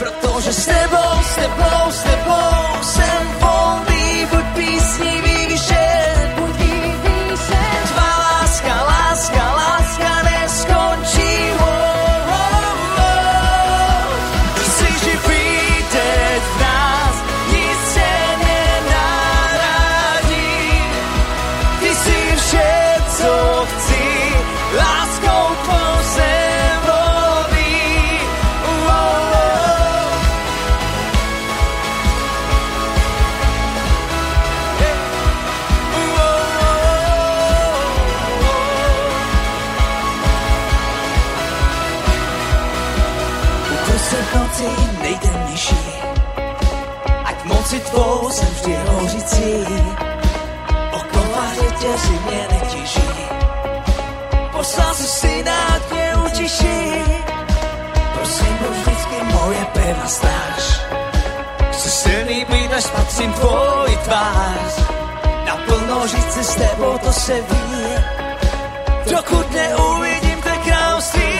Protože s tebou, s tebou, s tebou se říct si s tebou, to se ví. Dokud neuvidím, to království,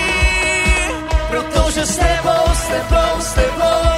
protože s tebou, s tebou, s tebou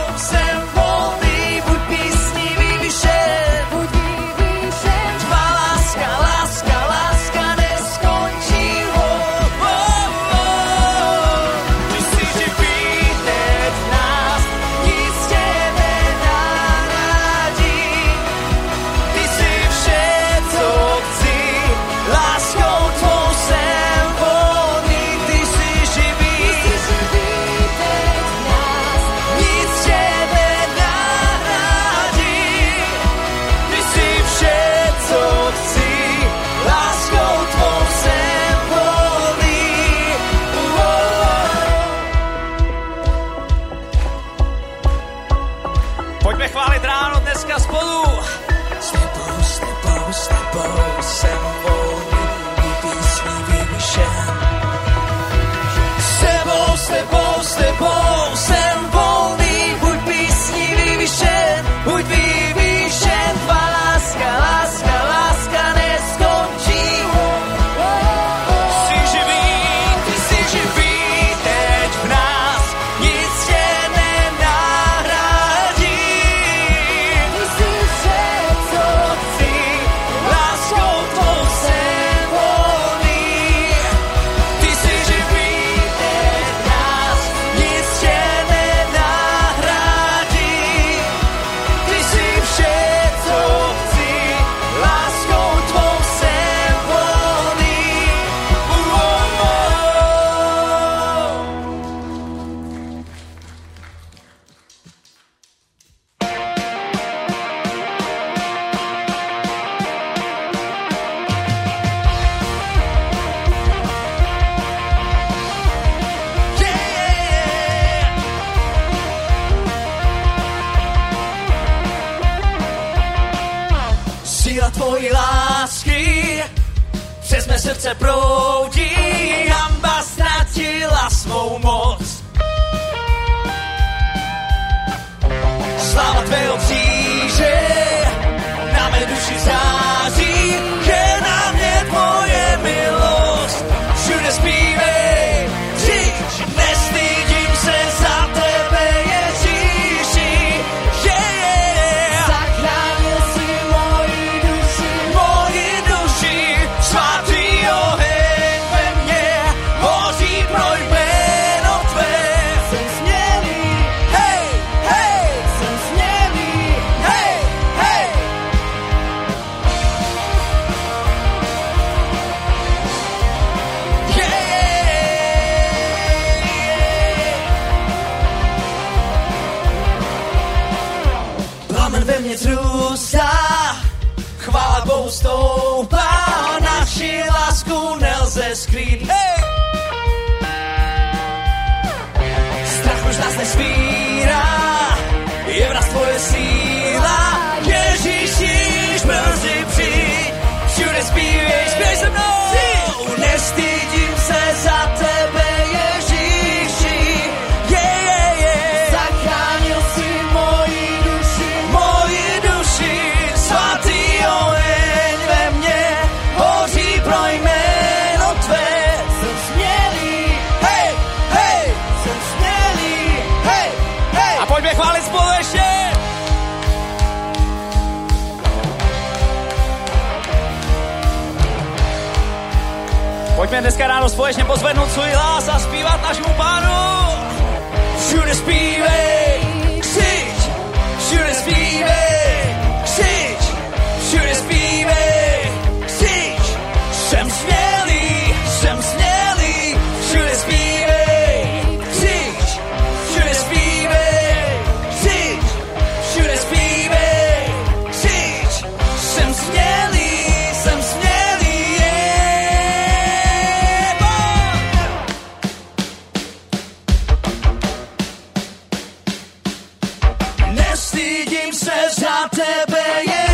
says ya tebe yeah.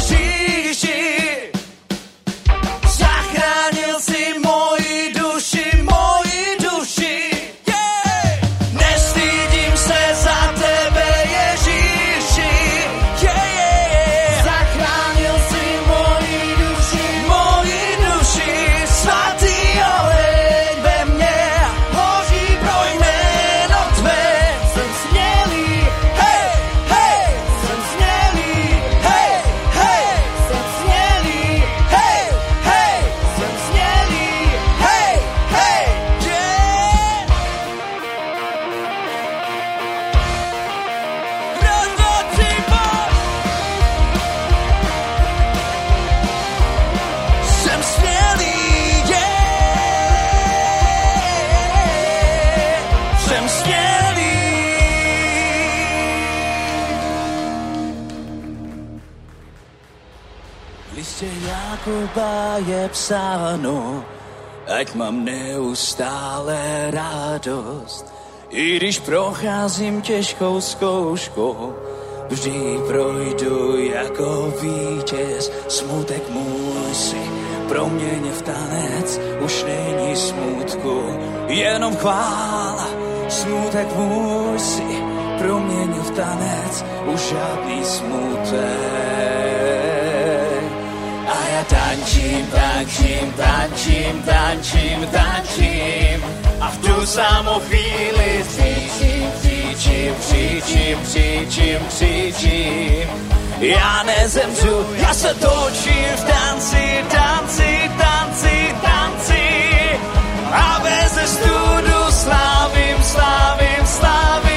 ať mám neustále radost. I když procházím těžkou zkouškou, vždy projdu jako vítěz. Smutek můj si proměně v tanec, už není smutku, jenom chvála. Smutek můj si proměnil v tanec, už žádný smutek. Tančím, tančím, tančím, tančím, tančím a v tú samú chvíli cítim, cítim, cítim, cítim, cítim. Ja nezemřu, ja sa točím v tanci, tanci, tanci, tanci a bez studu slávim, slávim, slávim.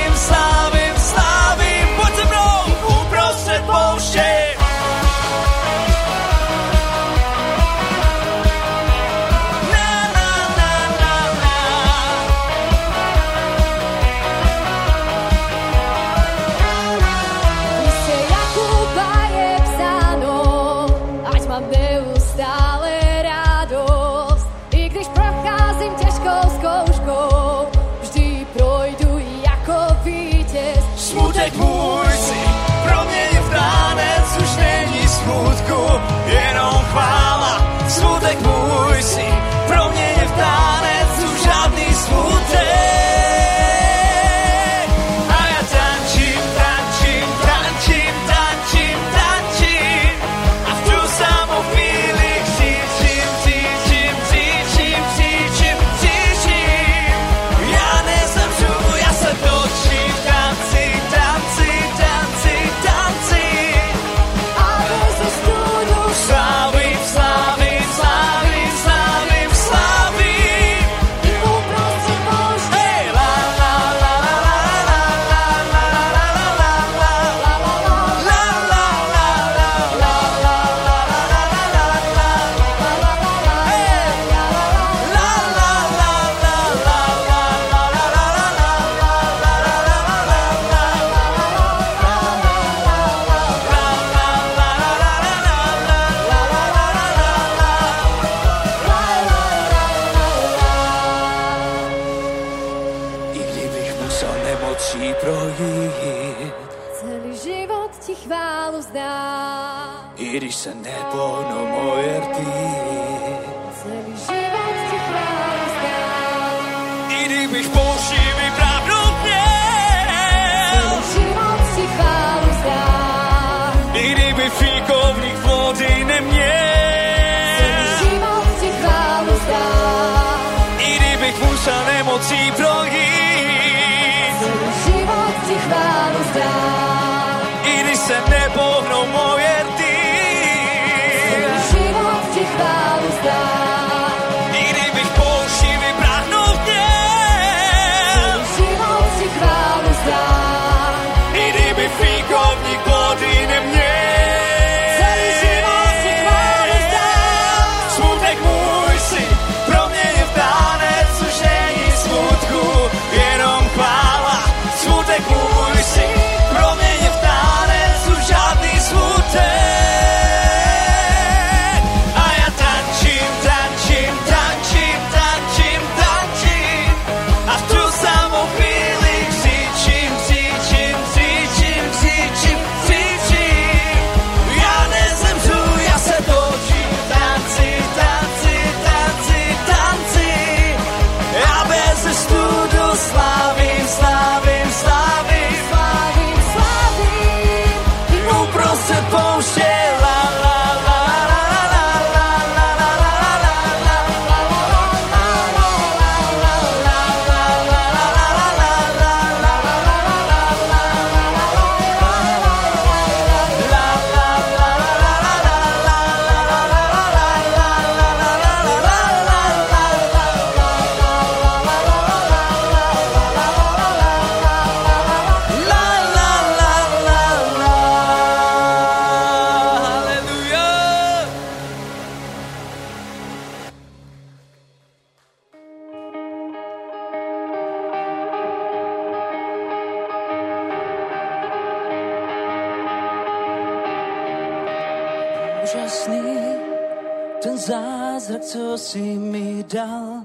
čo si mi dal.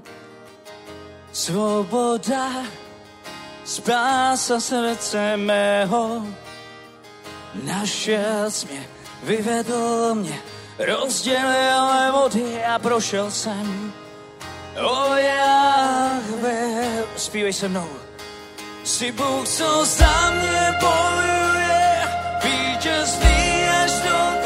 Svoboda, spása srdce mého. Našiel si mě, vyvedl mě, rozdělil vody a prošel jsem. O Jahve, zpívej se mnou. Si Bůh, co za mě bojuje, vítězný až do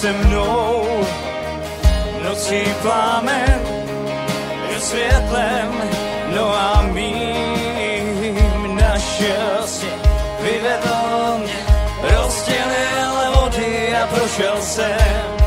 se mnou. Nocí plámen je světlem, no a mým naštěstí vyvedl mě, rozdělil vody a prošel jsem.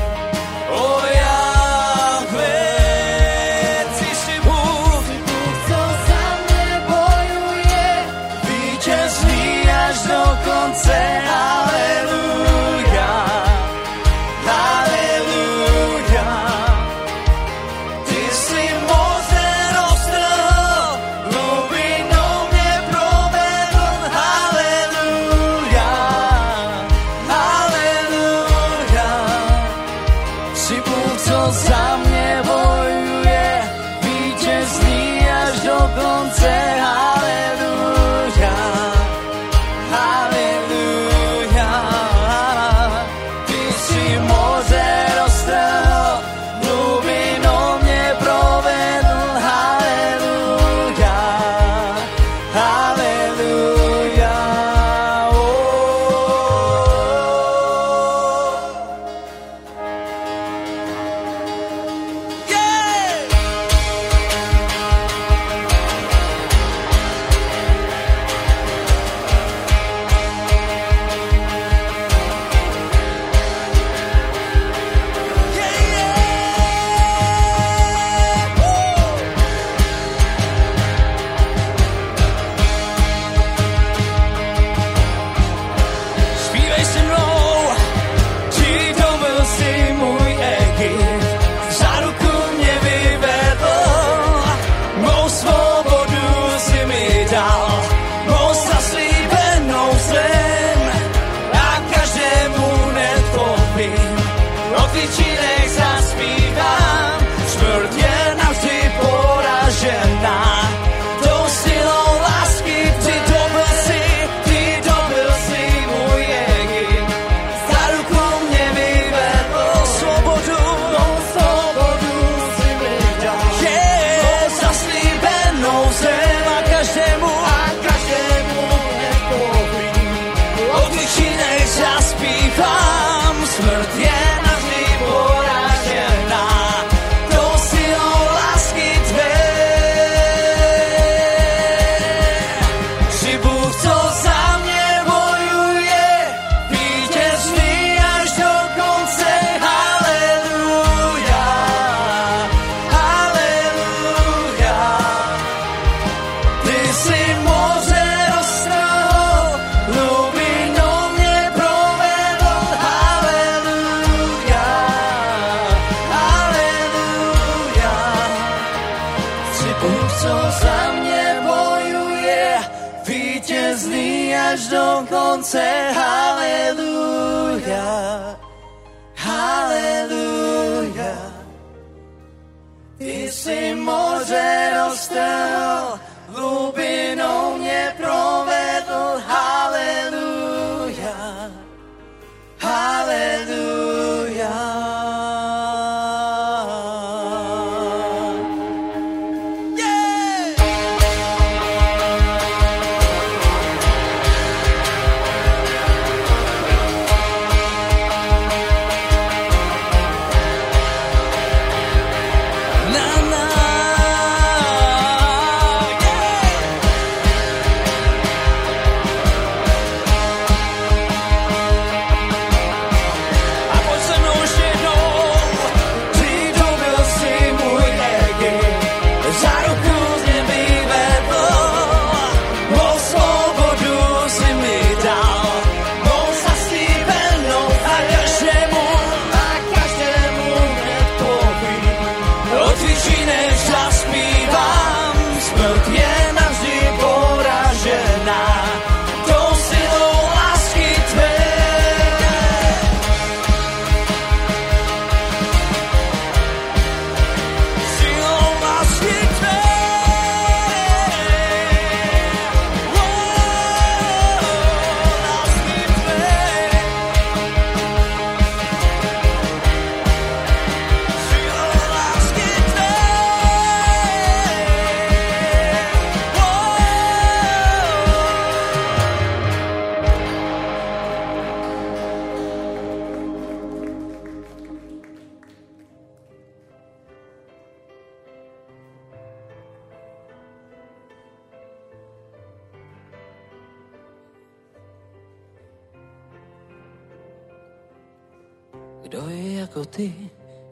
Ty,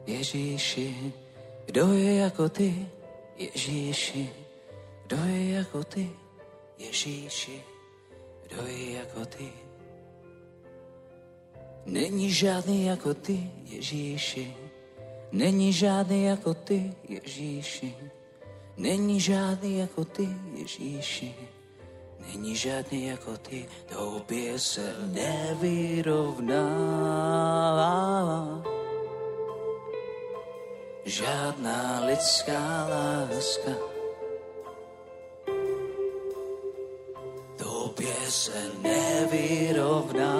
Ježíši? Kdo je jako ty, Ježíši? Kdo je jako ty, Ježíši? Kdo je jako ty? Není žádný jako ty, Ježíši. Není žádný jako ty, Ježíši. Není žádný jako ty, Ježíši. Není žádný jako ty, tobě se nevyrovná. Žádná lidská láska tobě se nevyrovná.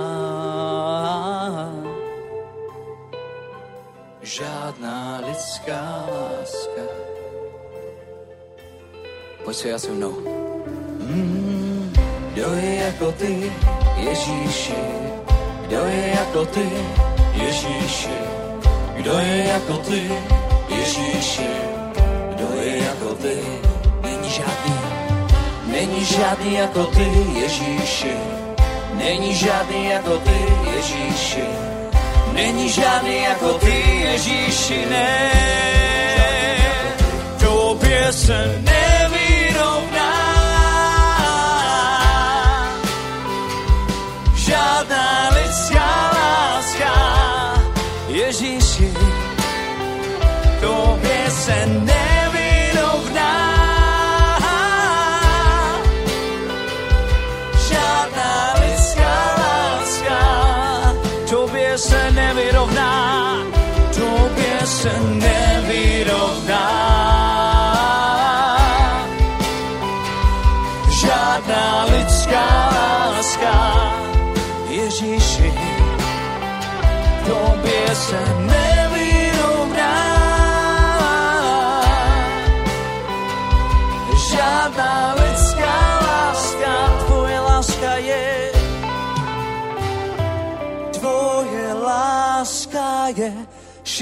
Žádná lidská láska. Pojď se já se mnou. Mm, kdo je jako ty, Ježíši? Kdo je jako ty, Ježíši? Kdo je jako ty, Ježíši? Kdo je jako ty? Není žádný, není žádný jako ty, Ježíši. Není žádný jako ty, Ježíši. Není žádný jako ty, Ježíši, ne. Tobě se nevyrovná. Tobě se nevyrovná. Žádná lidská láska, tobě se nevyrovná, tobě se nevyrovná. Lidská láska, Ježíši, tobě se nevyrovná.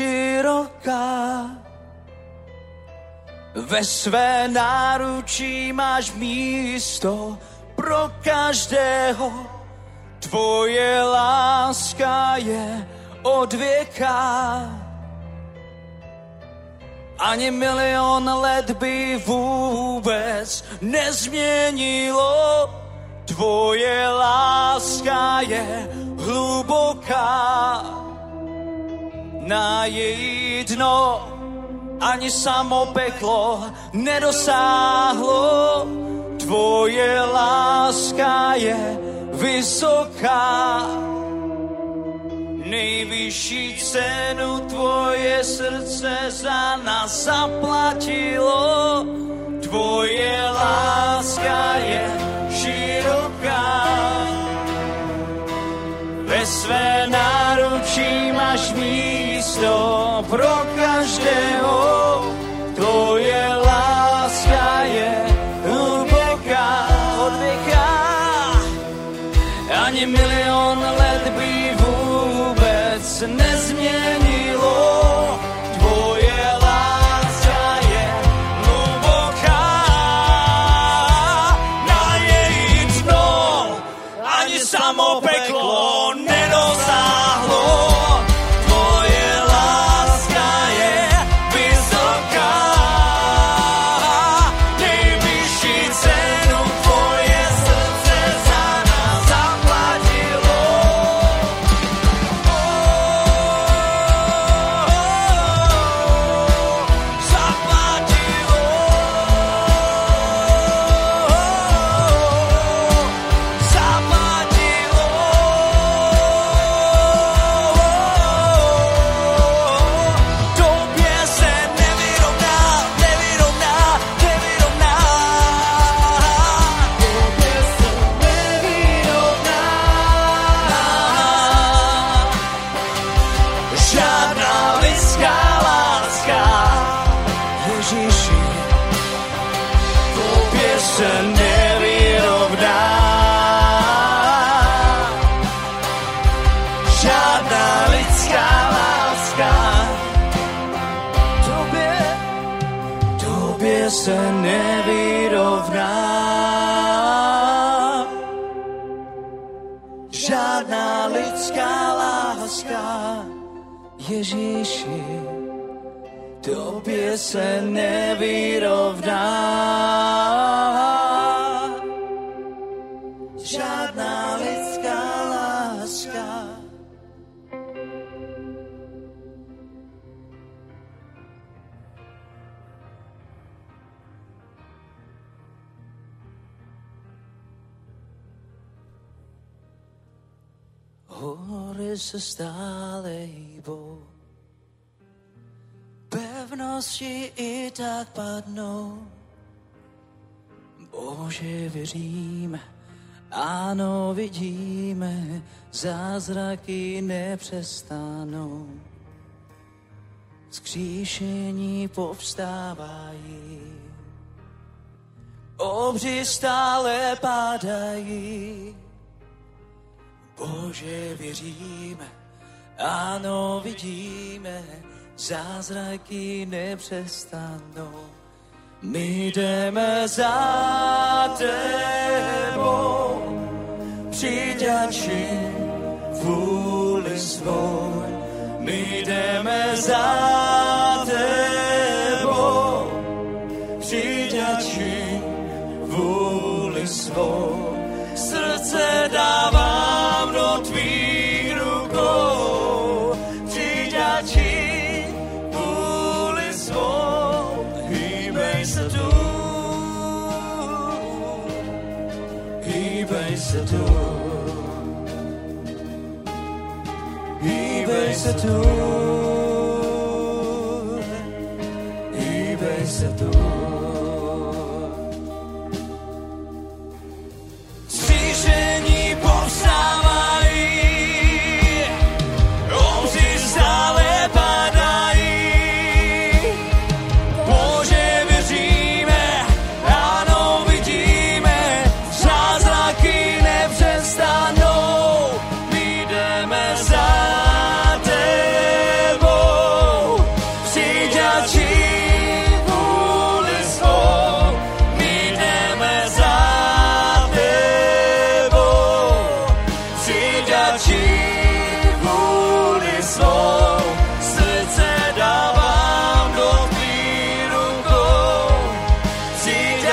Široká. Ve své náručí máš místo pro každého. Tvoje láska je od věka. Ani milion let by vůbec nezměnilo. Tvoje láska je hluboká. Na její dno ani samo peklo nedosáhlo. Tvoje láska je vysoká. Nejvyšší cenu tvoje srdce za nás zaplatilo. Tvoje láska je široká. Ve své náručí máš místo pro každého. Tvoje láska Žádná lidská láska, tobě, tobě se nevyrovná. Žádná lidská láska, Ježíši, tobě se nevyrovná. Hory se stále hýbou, pevnosti i tak padnou. Bože, věříme, ano, vidíme, zázraky nepřestanou. Skříšení povstávají, obři stále padají. Bože, věříme, ano, vidíme, zázraky nepřestanou. My jdeme za tebou, přijď a čin vůli svou. My jdeme za tebou, přijď vůli svou. Srdce dávám hýbej se tu. Hýbej se tu,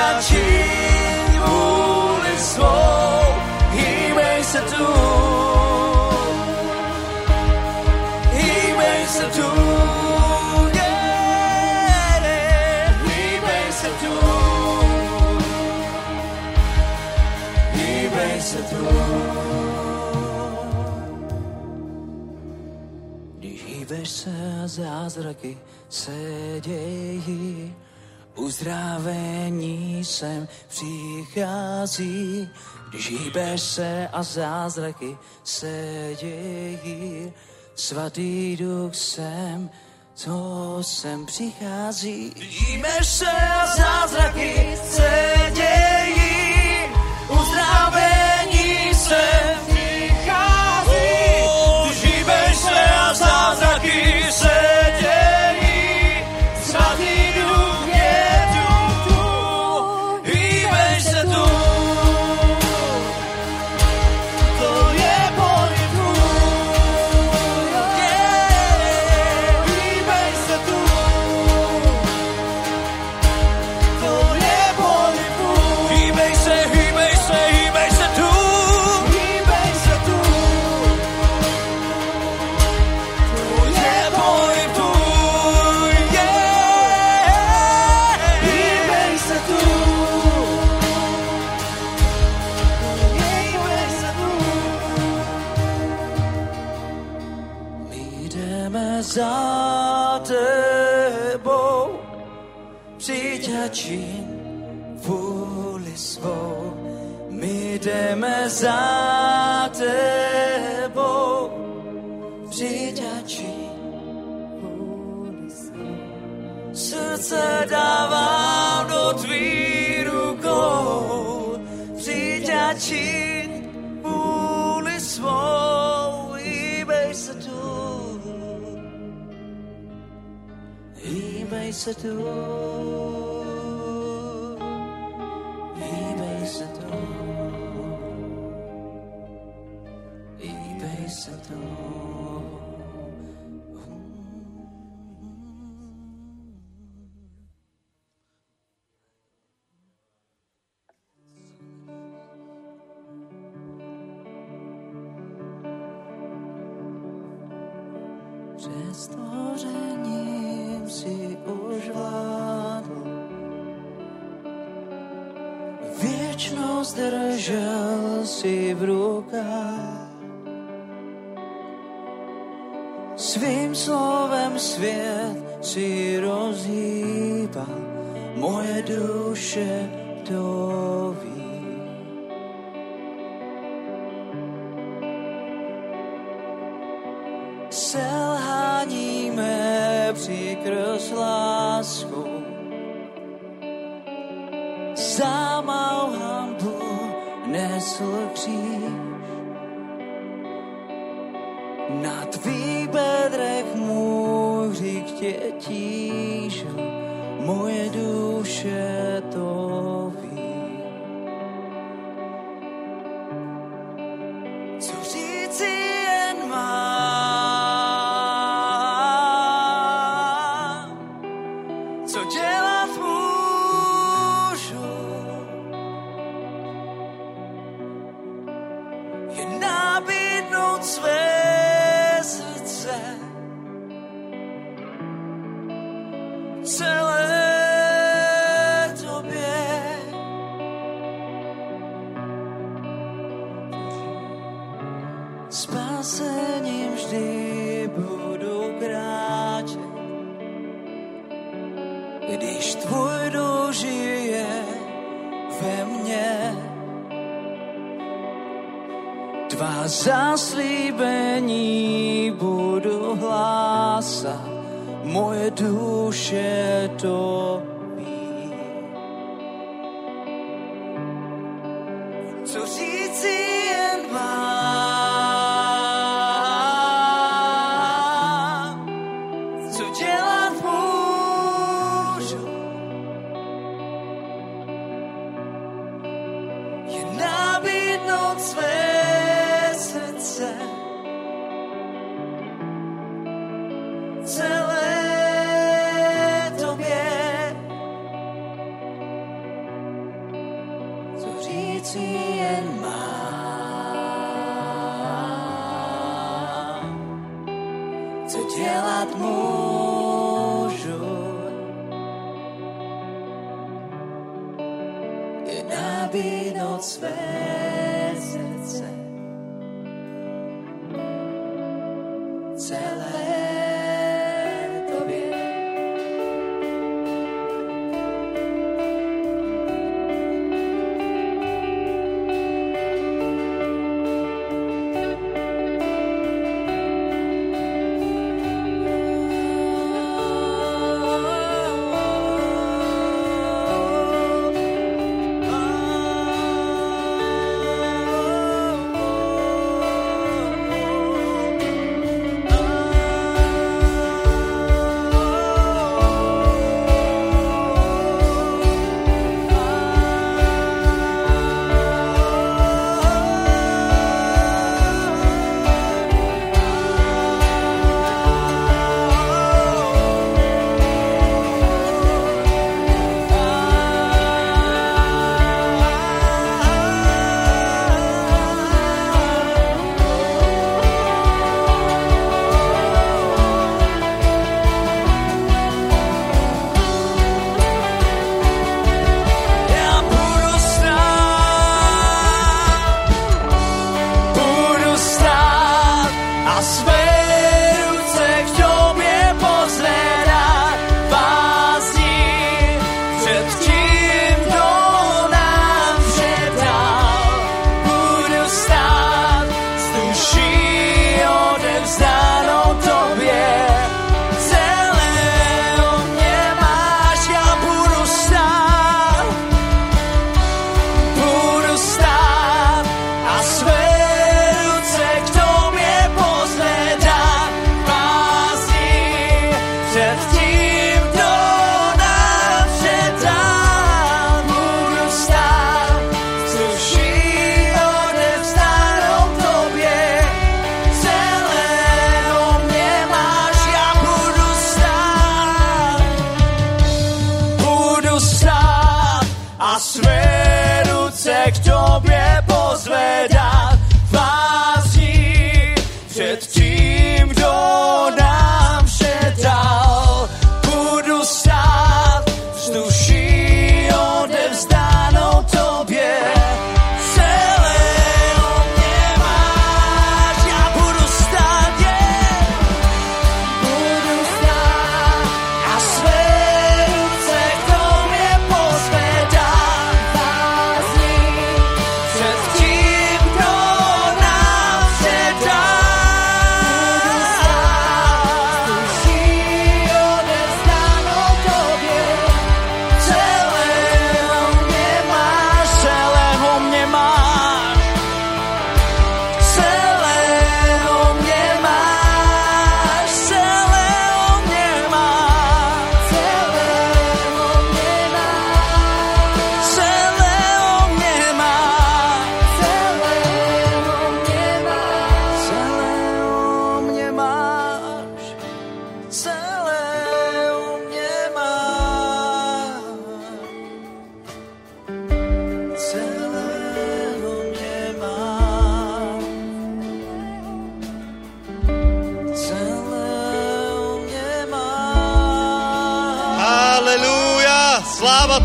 přijď a čin vůli svou. Hýbej se tu, hýbej se tu, yeah. hýbej se tu, hýbej se tu. Když hýbeš se zázraky se dějí, uzdravení sem přichází. Když se a zázraky se dějí, svatý duch sem, co sem přichází. Když se a zázraky se dějí, za tebou, přijď a. Srdce dávám do tvých rukou, přijď a čin vůli svou. Hýbej se tu, hýbej se tu. Hýbej se tu. vysoko. Věčnost držel si v rukách. Svým slovem svět si rozhýba, moje duše to ví. Selhání mé přikrs láskou, zamáhám Bůh, nesl kříž. ještě tížil moje duše to.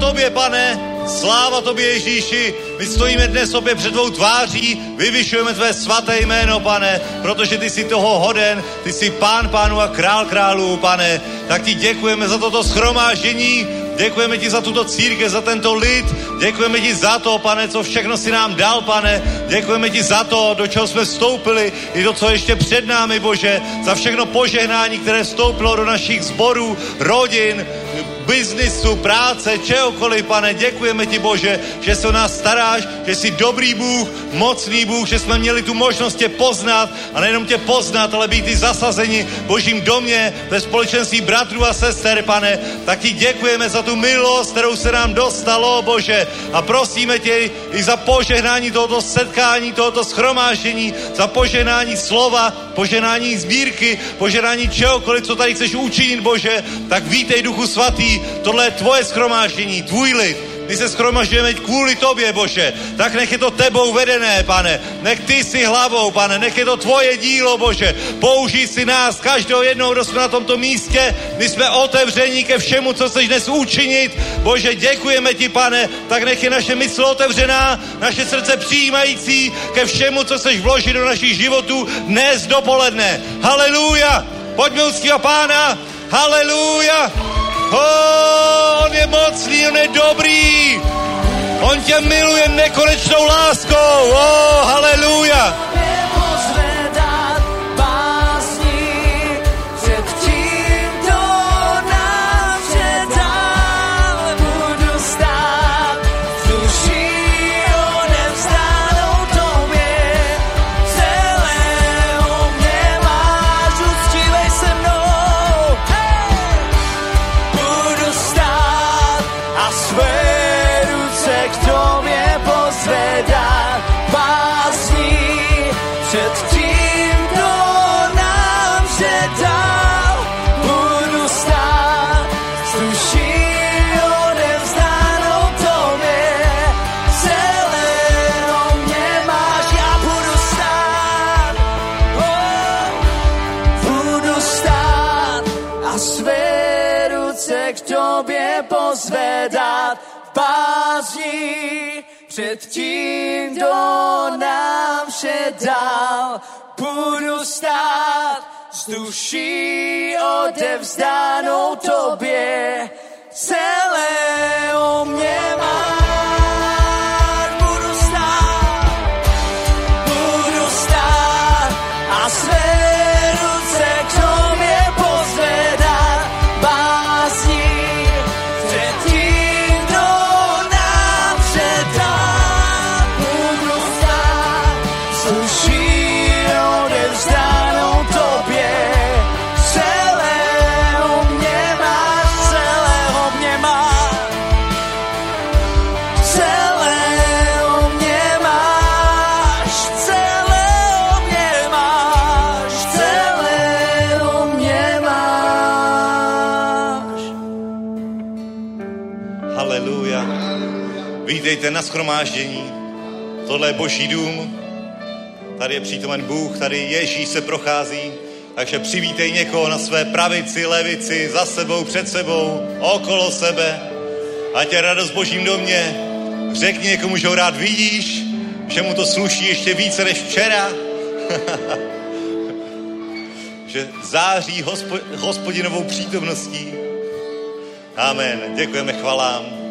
Tobě, pane, sláva tobě, Ježíši. My stojíme dnes opět před tvou tváří, vyvyšujeme tvé svaté jméno, pane, protože ty jsi toho hoden, ty jsi pán pánu a král králů, pane. Tak ti děkujeme za toto schromáždění, Děkujeme ti za tuto církev, za tento lid. Děkujeme ti za to, pane, co všechno si nám dal, pane. Děkujeme ti za to, do čeho jsme vstoupili, i do co ještě před námi, Bože. Za všechno požehnání, které vstoupilo do našich zborů, rodin, biznisu, práce, čehokoliv, pane, děkujeme ti, Bože, že se o nás staráš, že jsi dobrý Bůh, mocný Bůh, že jsme měli tu možnost tě poznat a nejenom tě poznat, ale být i zasazeni v Božím domě, ve společenství bratrů a sester, pane, tak ti děkujeme za tu milost, kterou se nám dostalo, Bože, a prosíme tě i za požehnání tohoto setkání, tohoto schromáždění, za požehnání slova, požehnání sbírky, požehnání čehokoliv, co tady chceš učinit, Bože, tak vítej Duchu Svatý, tohle je tvoje schromáždění, tvůj lid. My se schromažďujeme kvůli tobě, Bože. Tak nech je to tebou vedené, pane. Nech ty si hlavou, pane. Nech je to tvoje dílo, Bože. Použij si nás, každého jednoho, kdo jsme na tomto místě. My jsme otevření ke všemu, co chceš dnes učinit. Bože, děkujeme ti, pane. Tak nech je naše mysl otevřená, naše srdce přijímající ke všemu, co chceš vložit do našich životů dnes dopoledne. Haleluja! Pojďme uctívat pána. Haleluja! Oh, on je mocný, on je dobrý. On tě miluje nekonečnou láskou. Oh, haleluja. A své ruce k tobě pozvedat v bázni před tím, kdo nám vše dal. Budu stát s duší odevzdanou tobě, celého mě máš. Vítejte na schromáždění. Tohle je boží dům. Tady je přítomen Bůh, tady Ježíš se prochází. Takže přivítej někoho na své pravici, levici, za sebou, před sebou, okolo sebe. Ať je radost božím domě. Řekni někomu, že ho rád vidíš, že mu to sluší ještě více než včera. že září hospo, hospodinovou přítomností. Amen. Děkujeme chvalám.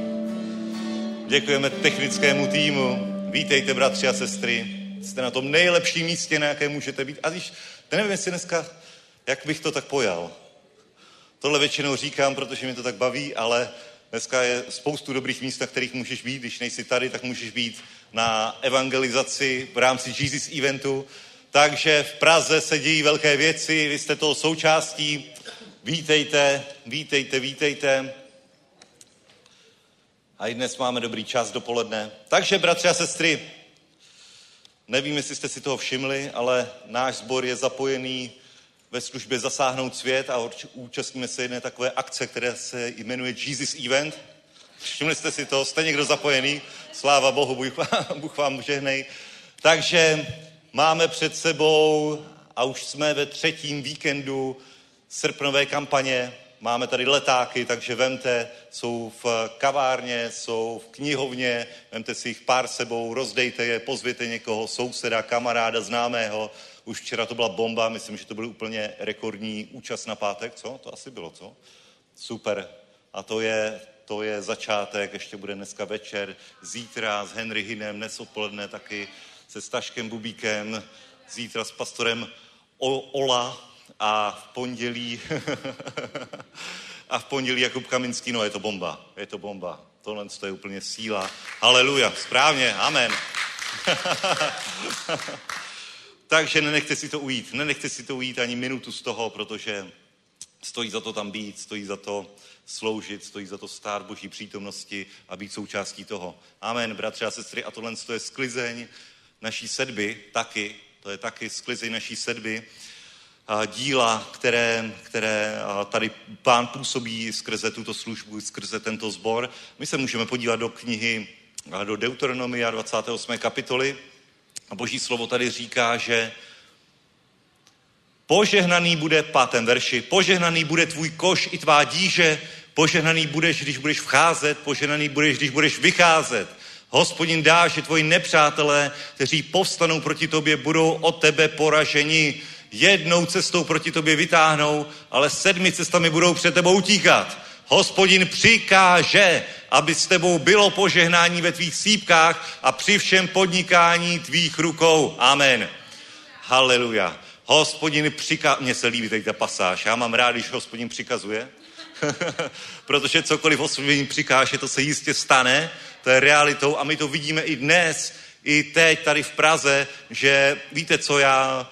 Děkujeme technickému týmu. Vítejte, bratři a sestry. Jste na tom nejlepším místě, na jaké můžete být. A když, nevím, jestli dneska, jak bych to tak pojal. Tohle většinou říkám, protože mě to tak baví, ale dneska je spoustu dobrých míst, na kterých můžeš být. Když nejsi tady, tak můžeš být na evangelizaci v rámci Jesus eventu. Takže v Praze se dějí velké věci, vy jste toho součástí. Vítejte, vítejte, vítejte. A i dnes máme dobrý čas dopoledne. Takže, bratři a sestry, nevím, jestli jste si toho všimli, ale náš sbor je zapojený ve službě Zasáhnout svět a účastníme se jedné takové akce, která se jmenuje Jesus Event. Všimli jste si to? Jste někdo zapojený? Sláva Bohu, Bůh, Bůh vám žehnej. Takže máme před sebou a už jsme ve třetím víkendu srpnové kampaně máme tady letáky, takže vemte, jsou v kavárně, jsou v knihovně, vemte si jich pár sebou, rozdejte je, pozvěte někoho, souseda, kamaráda, známého. Už včera to byla bomba, myslím, že to byl úplně rekordní účast na pátek, co? To asi bylo, co? Super. A to je, to je začátek, ještě bude dneska večer, zítra s Henry Hinem, dnes odpoledne taky se Staškem Bubíkem, zítra s pastorem o- Ola a v pondělí a v pondělí Jakub Kaminský, no je to bomba, je to bomba. Tohle to je úplně síla. Haleluja, správně, amen. Takže nenechte si to ujít, nenechte si to ujít ani minutu z toho, protože stojí za to tam být, stojí za to sloužit, stojí za to stát Boží přítomnosti a být součástí toho. Amen, bratři a sestry, a tohle to je sklizeň naší sedby taky, to je taky sklizeň naší sedby, díla, které, které tady pán působí skrze tuto službu, skrze tento sbor. My se můžeme podívat do knihy, do Deuteronomia 28. kapitoly a boží slovo tady říká, že Požehnaný bude, pátém verši, požehnaný bude tvůj koš i tvá díže, požehnaný budeš, když budeš vcházet, požehnaný budeš, když budeš vycházet. Hospodin dá, že tvoji nepřátelé, kteří povstanou proti tobě, budou od tebe poraženi. Jednou cestou proti tobě vytáhnou, ale sedmi cestami budou před tebou utíkat. Hospodin přikáže, aby s tebou bylo požehnání ve tvých sípkách a při všem podnikání tvých rukou. Amen. Haleluja. Hospodin přikazuje, mně se líbí tady ta pasáž, já mám rád, když hospodin přikazuje, protože cokoliv hospodin přikáže, to se jistě stane, to je realitou a my to vidíme i dnes, i teď tady v Praze, že víte co, já,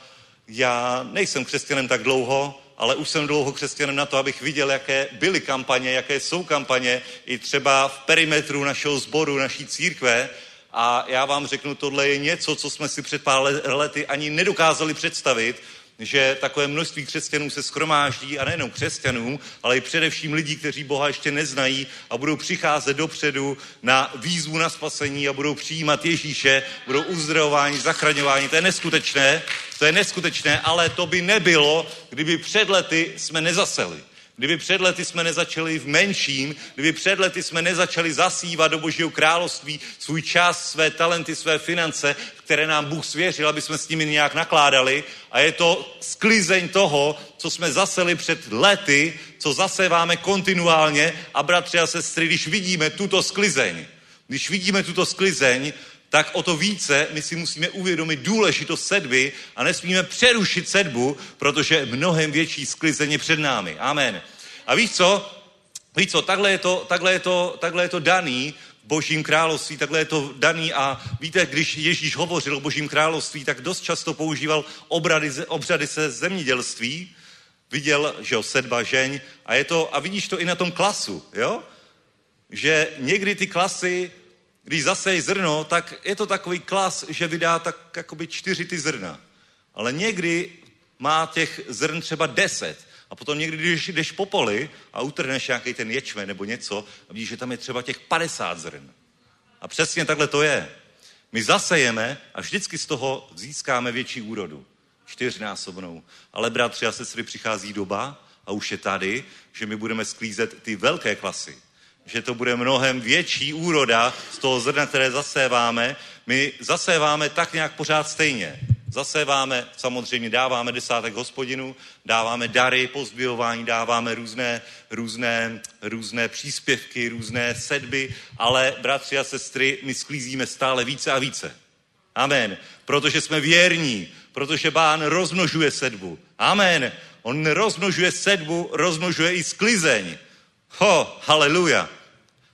já nejsem křesťanem tak dlouho, ale už jsem dlouho křesťanem na to, abych viděl, jaké byly kampaně, jaké jsou kampaně, i třeba v perimetru našeho sboru, naší církve, a já vám řeknu, tohle je něco, co jsme si před pár lety ani nedokázali představit, že takové množství křesťanů se schromáždí a nejenom křesťanů, ale i především lidí, kteří Boha ještě neznají a budou přicházet dopředu na výzvu na spasení a budou přijímat Ježíše, budou uzdravováni, zachraňováni. To je neskutečné, to je neskutečné, ale to by nebylo, kdyby před lety jsme nezaseli. Kdyby před lety jsme nezačali v menším, kdyby před lety jsme nezačali zasívat do Božího království svůj čas, své talenty, své finance, které nám Bůh svěřil, aby jsme s nimi nějak nakládali. A je to sklizeň toho, co jsme zaseli před lety, co zaseváme kontinuálně. A bratři a sestry, když vidíme tuto sklizeň, když vidíme tuto sklizeň, tak o to více my si musíme uvědomit důležitost sedby a nesmíme přerušit sedbu, protože mnohem větší sklizeň je před námi. Amen. A víš co? Víš co, takhle je to, takhle je to, takhle je to daný božím království, takhle je to daný a víte, když Ježíš hovořil o božím království, tak dost často používal obrady, obřady se zemědělství, viděl, že jo, sedba žeň a je to, a vidíš to i na tom klasu, jo? Že někdy ty klasy když zasejí zrno, tak je to takový klas, že vydá tak jakoby čtyři ty zrna. Ale někdy má těch zrn třeba deset. A potom někdy, když jdeš po poli a utrhneš nějaký ten ječmen nebo něco, a vidíš, že tam je třeba těch 50 zrn. A přesně takhle to je. My zasejeme a vždycky z toho získáme větší úrodu. Čtyřnásobnou. Ale bratři a sestry, přichází doba, a už je tady, že my budeme sklízet ty velké klasy že to bude mnohem větší úroda z toho zrna, které zaséváme. My zaséváme tak nějak pořád stejně. Zaséváme, samozřejmě dáváme desátek hospodinu, dáváme dary, pozdvihování, dáváme různé, různé, různé příspěvky, různé sedby, ale bratři a sestry, my sklízíme stále více a více. Amen. Protože jsme věrní, protože Bán rozmnožuje sedbu. Amen. On rozmnožuje sedbu, rozmnožuje i sklizeň. Ho, haleluja.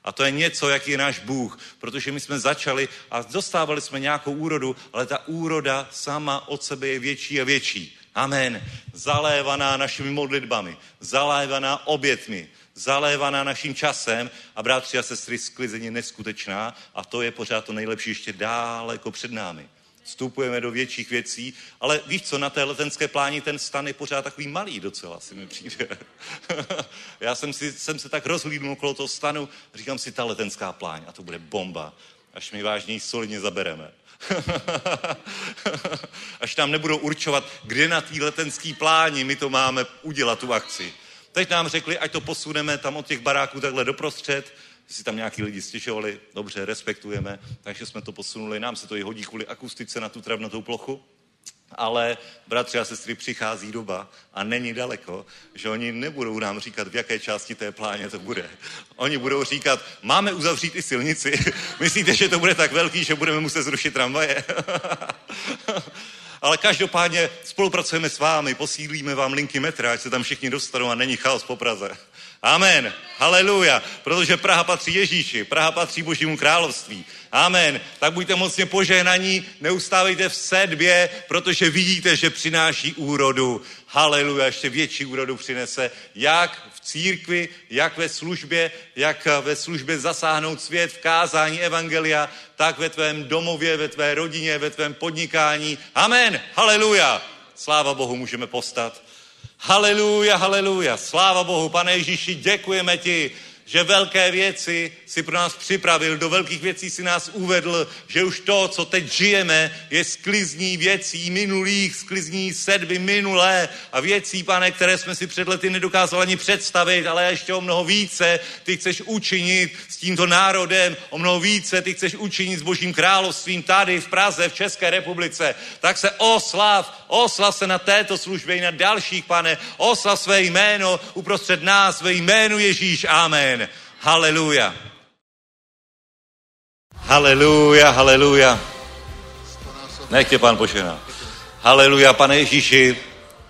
A to je něco, jaký je náš Bůh, protože my jsme začali a dostávali jsme nějakou úrodu, ale ta úroda sama od sebe je větší a větší. Amen. Zalévaná našimi modlitbami, zalévaná obětmi, zalévaná naším časem a bratři a sestry, sklizeně neskutečná a to je pořád to nejlepší ještě daleko před námi vstupujeme do větších věcí, ale víš co, na té letenské pláni ten stan je pořád takový malý docela, si mi přijde. Já jsem, si, jsem se tak rozhlídnul okolo toho stanu, říkám si, ta letenská pláň, a to bude bomba, až mi vážně solidně zabereme. až tam nebudou určovat, kde na té letenské pláni my to máme udělat, tu akci. Teď nám řekli, ať to posuneme tam od těch baráků takhle doprostřed, si tam nějaký lidi stěžovali, dobře, respektujeme, takže jsme to posunuli, nám se to i hodí kvůli akustice na tu travnatou plochu. Ale bratři a sestry, přichází doba a není daleko, že oni nebudou nám říkat, v jaké části té pláně to bude. Oni budou říkat, máme uzavřít i silnici. Myslíte, že to bude tak velký, že budeme muset zrušit tramvaje? Ale každopádně spolupracujeme s vámi, posílíme vám linky metra, ať se tam všichni dostanou a není chaos po Praze. Amen. Haleluja. Protože Praha patří Ježíši, Praha patří Božímu království. Amen. Tak buďte mocně požehnaní, neustávejte v sedbě, protože vidíte, že přináší úrodu. Haleluja, ještě větší úrodu přinese, jak v církvi, jak ve službě, jak ve službě zasáhnout svět v kázání evangelia, tak ve tvém domově, ve tvé rodině, ve tvém podnikání. Amen. Haleluja. Sláva Bohu, můžeme postat. Haleluja, haleluja. Sláva Bohu, pane Ježíši, děkujeme ti, že velké věci si pro nás připravil, do velkých věcí si nás uvedl, že už to, co teď žijeme, je sklizní věcí minulých, sklizní sedby minulé a věcí, pane, které jsme si před lety nedokázali ani představit, ale ještě o mnoho více ty chceš učinit s tímto národem, o mnoho více ty chceš učinit s Božím královstvím tady v Praze, v České republice. Tak se oslav, oslav se na této službě i na dalších, pane, oslav své jméno uprostřed nás, své jménu Ježíš. Amen. Haleluja. Haleluja, haleluja. Nech tě pán požehná. Haleluja, pane Ježíši,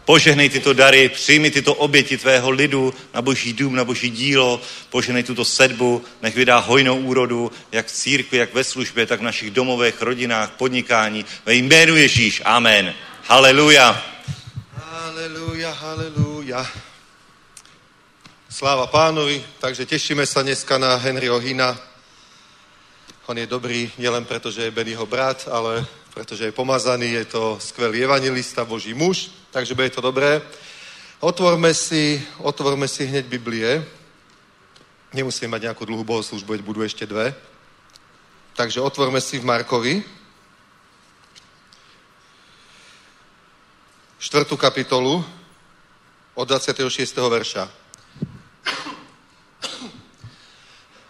požehnej tyto dary, přijmi tyto oběti tvého lidu na boží dům, na boží dílo, požehnej tuto sedbu, nech vydá hojnou úrodu, jak v církvi, jak ve službě, tak v našich domovech, rodinách, podnikání. Ve jménu Ježíš, amen. Haleluja. Haleluja, haleluja. Sláva pánovi, takže tešíme sa dneska na Henryho Hina. On je dobrý nielen preto, že je Bennyho brat, ale pretože je pomazaný, je to skvelý evangelista, boží muž, takže bude to dobré. Otvorme si, otvorme si hneď Biblie. Nemusíme mať nejakú dlhú bohoslužbu, veď budú ešte dve. Takže otvorme si v Markovi. Štvrtú kapitolu od 26. verša.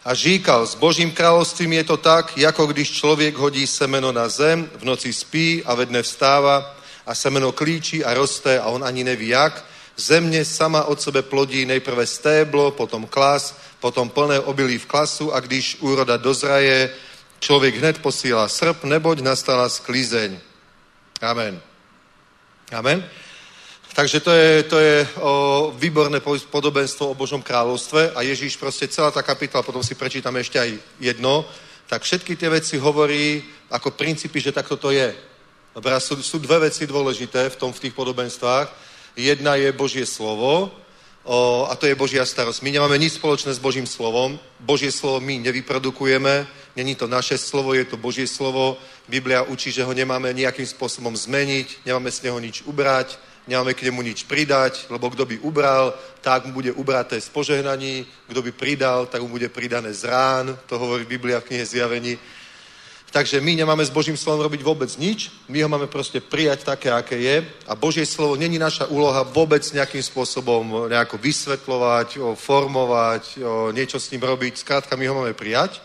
A říkal, s Božím královstvím je to tak, jako když člověk hodí semeno na zem, v noci spí a ve dne vstává a semeno klíčí a roste a on ani neví jak. Země sama od sebe plodí nejprve stéblo, potom klas, potom plné obilí v klasu a když úroda dozraje, člověk hned posílá srp, neboť nastala sklizeň. Amen. Amen. Takže to je, to je o, výborné podobenstvo o Božom kráľovstve a Ježíš proste celá tá kapitola, potom si prečítame ešte aj jedno, tak všetky tie veci hovorí ako princípy, že takto to je. Dobre, sú, sú dve veci dôležité v tom, v tých podobenstvách. Jedna je Božie slovo o, a to je Božia starosť. My nemáme nič spoločné s Božím slovom. Božie slovo my nevyprodukujeme, není to naše slovo, je to Božie slovo. Biblia učí, že ho nemáme nejakým spôsobom zmeniť, nemáme z neho nič ubrať, nemáme k nemu nič pridať, lebo kto by ubral, tak mu bude ubraté z požehnaní, kto by pridal, tak mu bude pridané z rán, to hovorí Biblia v knihe Zjavení. Takže my nemáme s Božím slovom robiť vôbec nič, my ho máme proste prijať také, aké je. A Božie slovo není naša úloha vôbec nejakým spôsobom nejako vysvetľovať, formovať, niečo s ním robiť, skrátka my ho máme prijať.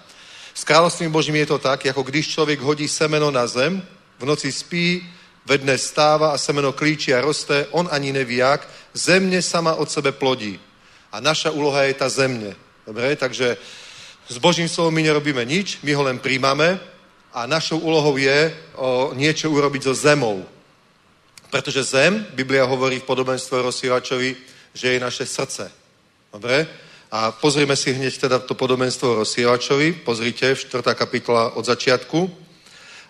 S kráľovstvím Božím je to tak, ako když človek hodí semeno na zem, v noci spí, ve dne stáva a semeno klíči a roste, on ani neví jak, země sama od sebe plodí. A naša úloha je ta země. Dobre, takže s Božím slovom my nerobíme nič, my ho len príjmame a našou úlohou je o, niečo urobiť so zemou. Pretože zem, Biblia hovorí v podobenstve rozsývačovi, že je naše srdce. Dobre? A pozrime si hneď teda to podobenstvo rozsievačovi. Pozrite, 4. kapitola od začiatku.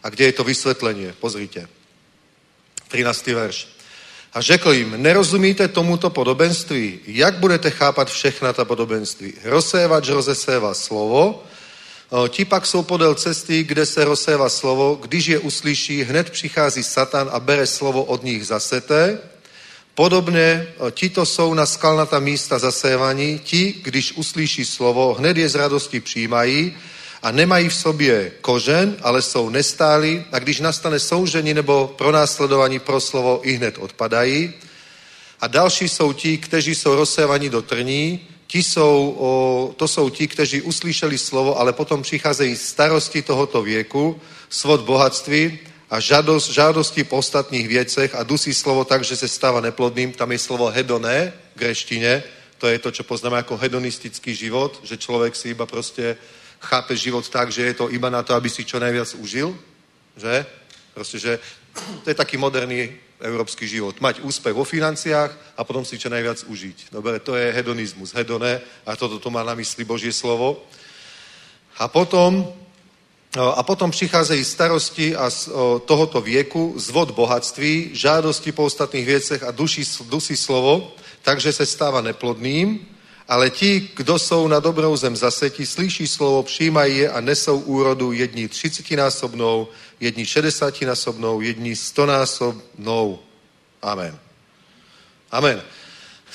A kde je to vysvetlenie? Pozrite. 13. verš. A řekl jim, nerozumíte tomuto podobenství? Jak budete chápat všechna ta podobenství? Rozsévač rozeséva slovo, ti pak jsou podél cesty, kde se rozséva slovo, když je uslyší, hned přichází Satan a bere slovo od nich zaseté. Podobně tito jsou na skalnatá místa zasévaní, ti, když uslyší slovo, hned je z radosti přijímají, a nemají v sobě kořen, ale jsou nestáli a když nastane soužení nebo pronásledování pro slovo, i hned odpadají. a další jsou ti, kteří jsou rozsévaní do trní, ti jsou, o, to jsou ti, kteří uslyšeli slovo, ale potom přicházejí starosti tohoto věku, svod bohatství a žádost, žádosti po ostatních věcech a dusí slovo tak, že se stává neplodným. Tam je slovo hedoné v greštine, to je to, čo poznáme ako hedonistický život, že človek si iba proste chápe život tak, že je to iba na to, aby si čo najviac užil, že? Proste, že to je taký moderný európsky život. Mať úspech vo financiách a potom si čo najviac užiť. Dobre, to je hedonizmus, hedone a toto to má na mysli Božie slovo. A potom, a potom přicházejí starosti a z tohoto věku, zvod bohatství, žádosti po ostatných věcech a duší, dusí slovo, takže se stává neplodným, ale ti, kdo jsou na dobrou zem zaseti, slyší slovo, přijímají je a nesou úrodu jedni třicetinásobnou, jedni šedesátinásobnou, jedni stonásobnou. Amen. Amen.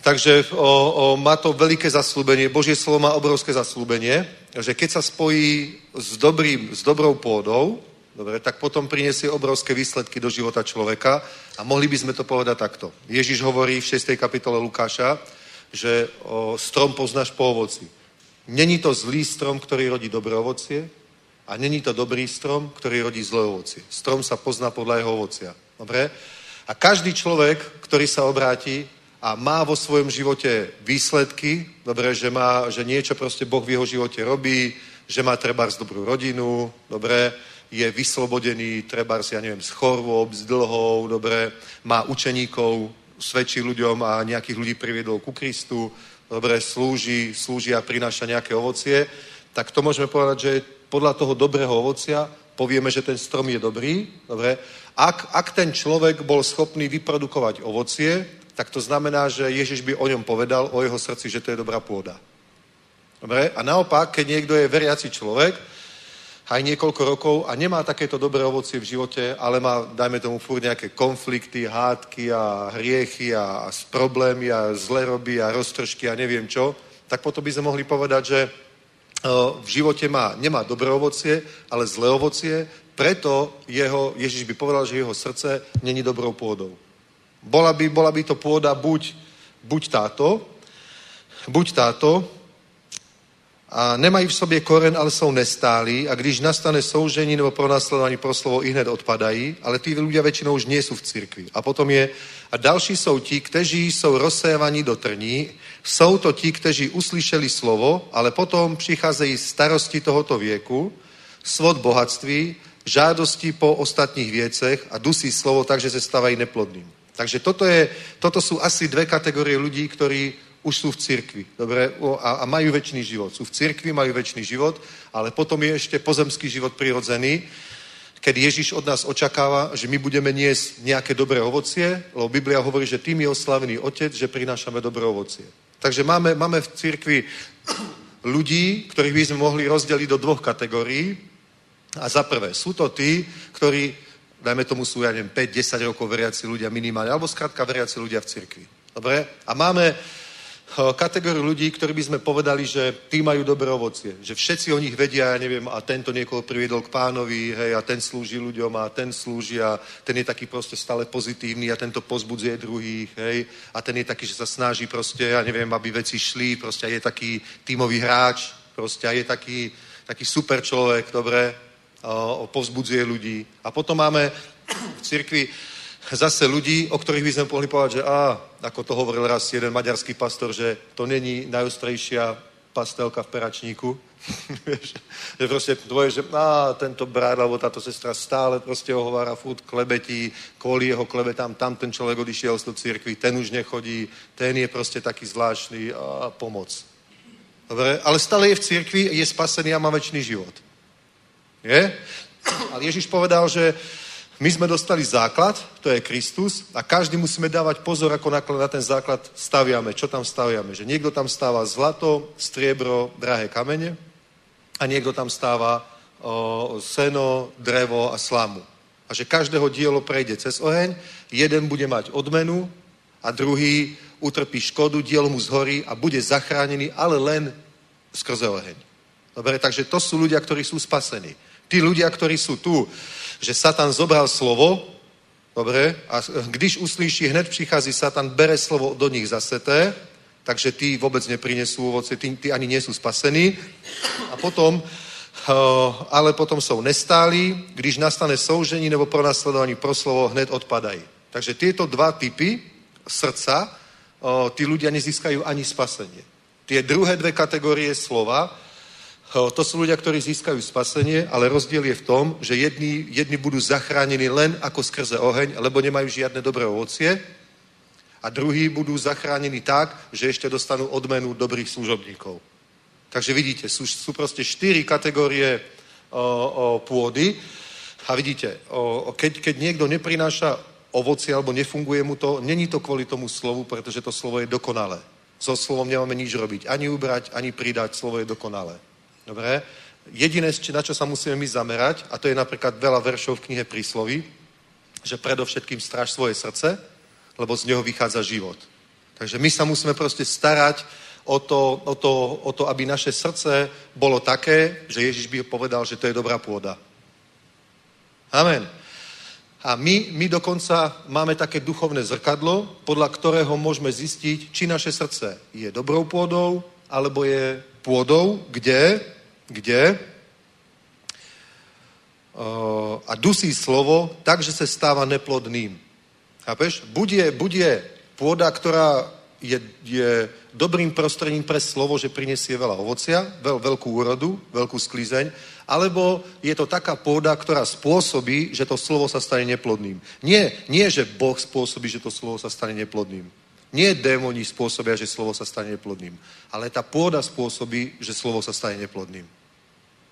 Takže o, o, má to veľké zaslúbenie, Božie slovo má obrovské zaslúbenie, že keď sa spojí s, dobrým, s dobrou pôdou, dobre, tak potom prinesie obrovské výsledky do života človeka a mohli by sme to povedať takto. Ježiš hovorí v 6. kapitole Lukáša, že o, strom poznáš po ovoci. Není to zlý strom, ktorý rodí dobré ovocie a není to dobrý strom, ktorý rodí zlé ovocie. Strom sa pozná podľa jeho ovocia. Dobre? A každý človek, ktorý sa obráti a má vo svojom živote výsledky, dobre, že, má, že niečo proste Boh v jeho živote robí, že má trebárs dobrú rodinu, dobre, je vyslobodený trebárs, ja neviem, z chorôb, z dlhov, dobre, má učeníkov, svedčí ľuďom a nejakých ľudí priviedol ku Kristu, dobre, slúži, slúži a prináša nejaké ovocie, tak to môžeme povedať, že podľa toho dobrého ovocia povieme, že ten strom je dobrý, dobre, ak, ak ten človek bol schopný vyprodukovať ovocie, tak to znamená, že Ježiš by o ňom povedal, o jeho srdci, že to je dobrá pôda. Dobre? A naopak, keď niekto je veriaci človek, aj niekoľko rokov a nemá takéto dobré ovocie v živote, ale má, dajme tomu, furt nejaké konflikty, hádky a hriechy a, a problémy a zle robí a roztržky a neviem čo, tak potom by sme mohli povedať, že o, v živote má, nemá dobré ovocie, ale zlé ovocie, preto jeho, Ježiš by povedal, že jeho srdce není dobrou pôdou. Bola by, bola by to pôda buď, buď táto, buď táto, a nemají v sobě koren, ale jsou nestálí a když nastane soužení nebo pronásledování pro slovo, i hned odpadají, ale tí ľudia väčšinou už nie sú v cirkvi. A potom je, a další jsou ti, kteří jsou rozsévaní do trní, jsou to ti, kteří uslyšeli slovo, ale potom přicházejí starosti tohoto věku, svod bohatství, žádosti po ostatních věcech a dusí slovo tak, že se stávají neplodným. Takže toto, je, toto sú asi dve kategórie ľudí, ktorí už sú v cirkvi. Dobre? A, a majú väčší život. Sú v cirkvi, majú väčší život, ale potom je ešte pozemský život prirodzený, keď Ježiš od nás očakáva, že my budeme niesť nejaké dobré ovocie, lebo Biblia hovorí, že tým je oslavený Otec, že prinášame dobré ovocie. Takže máme, máme v cirkvi ľudí, ktorých by sme mohli rozdeliť do dvoch kategórií. A za prvé, sú to tí, ktorí, dajme tomu sú, ja neviem, 5-10 rokov veriaci ľudia minimálne, alebo skrátka veriaci ľudia v cirkvi. Dobre? A máme kategóriu ľudí, ktorí by sme povedali, že tí majú dobré ovocie. Že všetci o nich vedia, ja neviem, a tento niekoho priviedol k pánovi, hej, a ten slúži ľuďom a ten slúži a ten je taký proste stále pozitívny a tento pozbudzuje druhých, hej, a ten je taký, že sa snaží proste, ja neviem, aby veci šli, proste je taký tímový hráč, proste je taký, taký super človek, dobre, povzbudzuje ľudí. A potom máme v cirkvi zase ľudí, o ktorých by sme mohli povedať, že á, ako to hovoril raz jeden maďarský pastor, že to není najostrejšia pastelka v peračníku. že proste tvoje, že á, tento brat alebo táto sestra stále proste ohovára furt klebetí, kvôli jeho klebetám, tam ten človek odišiel z toho církvy, ten už nechodí, ten je proste taký zvláštny a pomoc. Dobre, ale stále je v církvi, je spasený a má väčší život. Je? Ale Ježiš povedal, že my sme dostali základ, to je Kristus, a každý musíme dávať pozor, ako na ten základ staviame, čo tam staviame. Že niekto tam stáva zlato, striebro, drahé kamene a niekto tam stáva o, seno, drevo a slamu. A že každého dielo prejde cez oheň, jeden bude mať odmenu a druhý utrpí škodu, dielo mu zhorí a bude zachránený, ale len skrze oheň. Dobre, takže to sú ľudia, ktorí sú spasení. Tí ľudia, ktorí sú tu, že Satan zobral slovo Dobre? A když uslyší, hned přichází Satan, bere slovo do nich zaseté, takže tí vôbec neprinesú ovoce, tí, tí ani nie sú spasení. A potom, uh, ale potom jsou nestálí, když nastane soužení nebo pronásledování pro slovo, hned odpadají. Takže tieto dva typy srdca, uh, tí ľudia nezískajú ani spasenie. Tie druhé dve kategórie slova, to sú ľudia, ktorí získajú spasenie, ale rozdiel je v tom, že jedni, jedni budú zachránení len ako skrze oheň, lebo nemajú žiadne dobré ovocie a druhí budú zachránení tak, že ešte dostanú odmenu dobrých služobníkov. Takže vidíte, sú, sú proste štyri kategórie o, o, pôdy a vidíte, o, keď, keď niekto neprináša ovoci alebo nefunguje mu to, není to kvôli tomu slovu, pretože to slovo je dokonalé. So slovom nemáme nič robiť. Ani ubrať, ani pridať, slovo je dokonalé. Dobre? Jediné, na čo sa musíme my zamerať, a to je napríklad veľa veršov v knihe Prísloví, že predovšetkým stráž svoje srdce, lebo z neho vychádza život. Takže my sa musíme proste starať o to, o to, o to aby naše srdce bolo také, že Ježiš by povedal, že to je dobrá pôda. Amen. A my, my dokonca máme také duchovné zrkadlo, podľa ktorého môžeme zistiť, či naše srdce je dobrou pôdou, alebo je pôdou, kde, kde uh, a dusí slovo tak, že sa stáva neplodným. Chápeš? Buď je, buď je pôda, ktorá je, je dobrým prostredím pre slovo, že prinesie veľa ovocia, veľ, veľkú úrodu, veľkú sklízeň, alebo je to taká pôda, ktorá spôsobí, že to slovo sa stane neplodným. Nie, nie, že Boh spôsobí, že to slovo sa stane neplodným. Nie démoni spôsobia, že slovo sa stane neplodným. Ale tá pôda spôsobí, že slovo sa stane neplodným.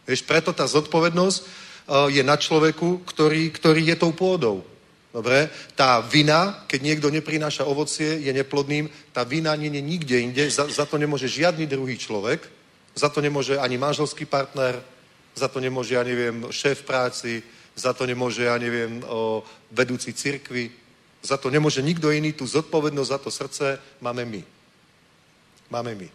Vieš, preto tá zodpovednosť uh, je na človeku, ktorý, ktorý je tou pôdou. Dobre? Tá vina, keď niekto neprináša ovocie, je neplodným, tá vina nie je nikde inde, za, za to nemôže žiadny druhý človek, za to nemôže ani manželský partner, za to nemôže, ja neviem, šéf práci, za to nemôže, ja neviem, o, vedúci cirkvi, za to nemôže nikto iný, tú zodpovednosť za to srdce máme my. Máme my.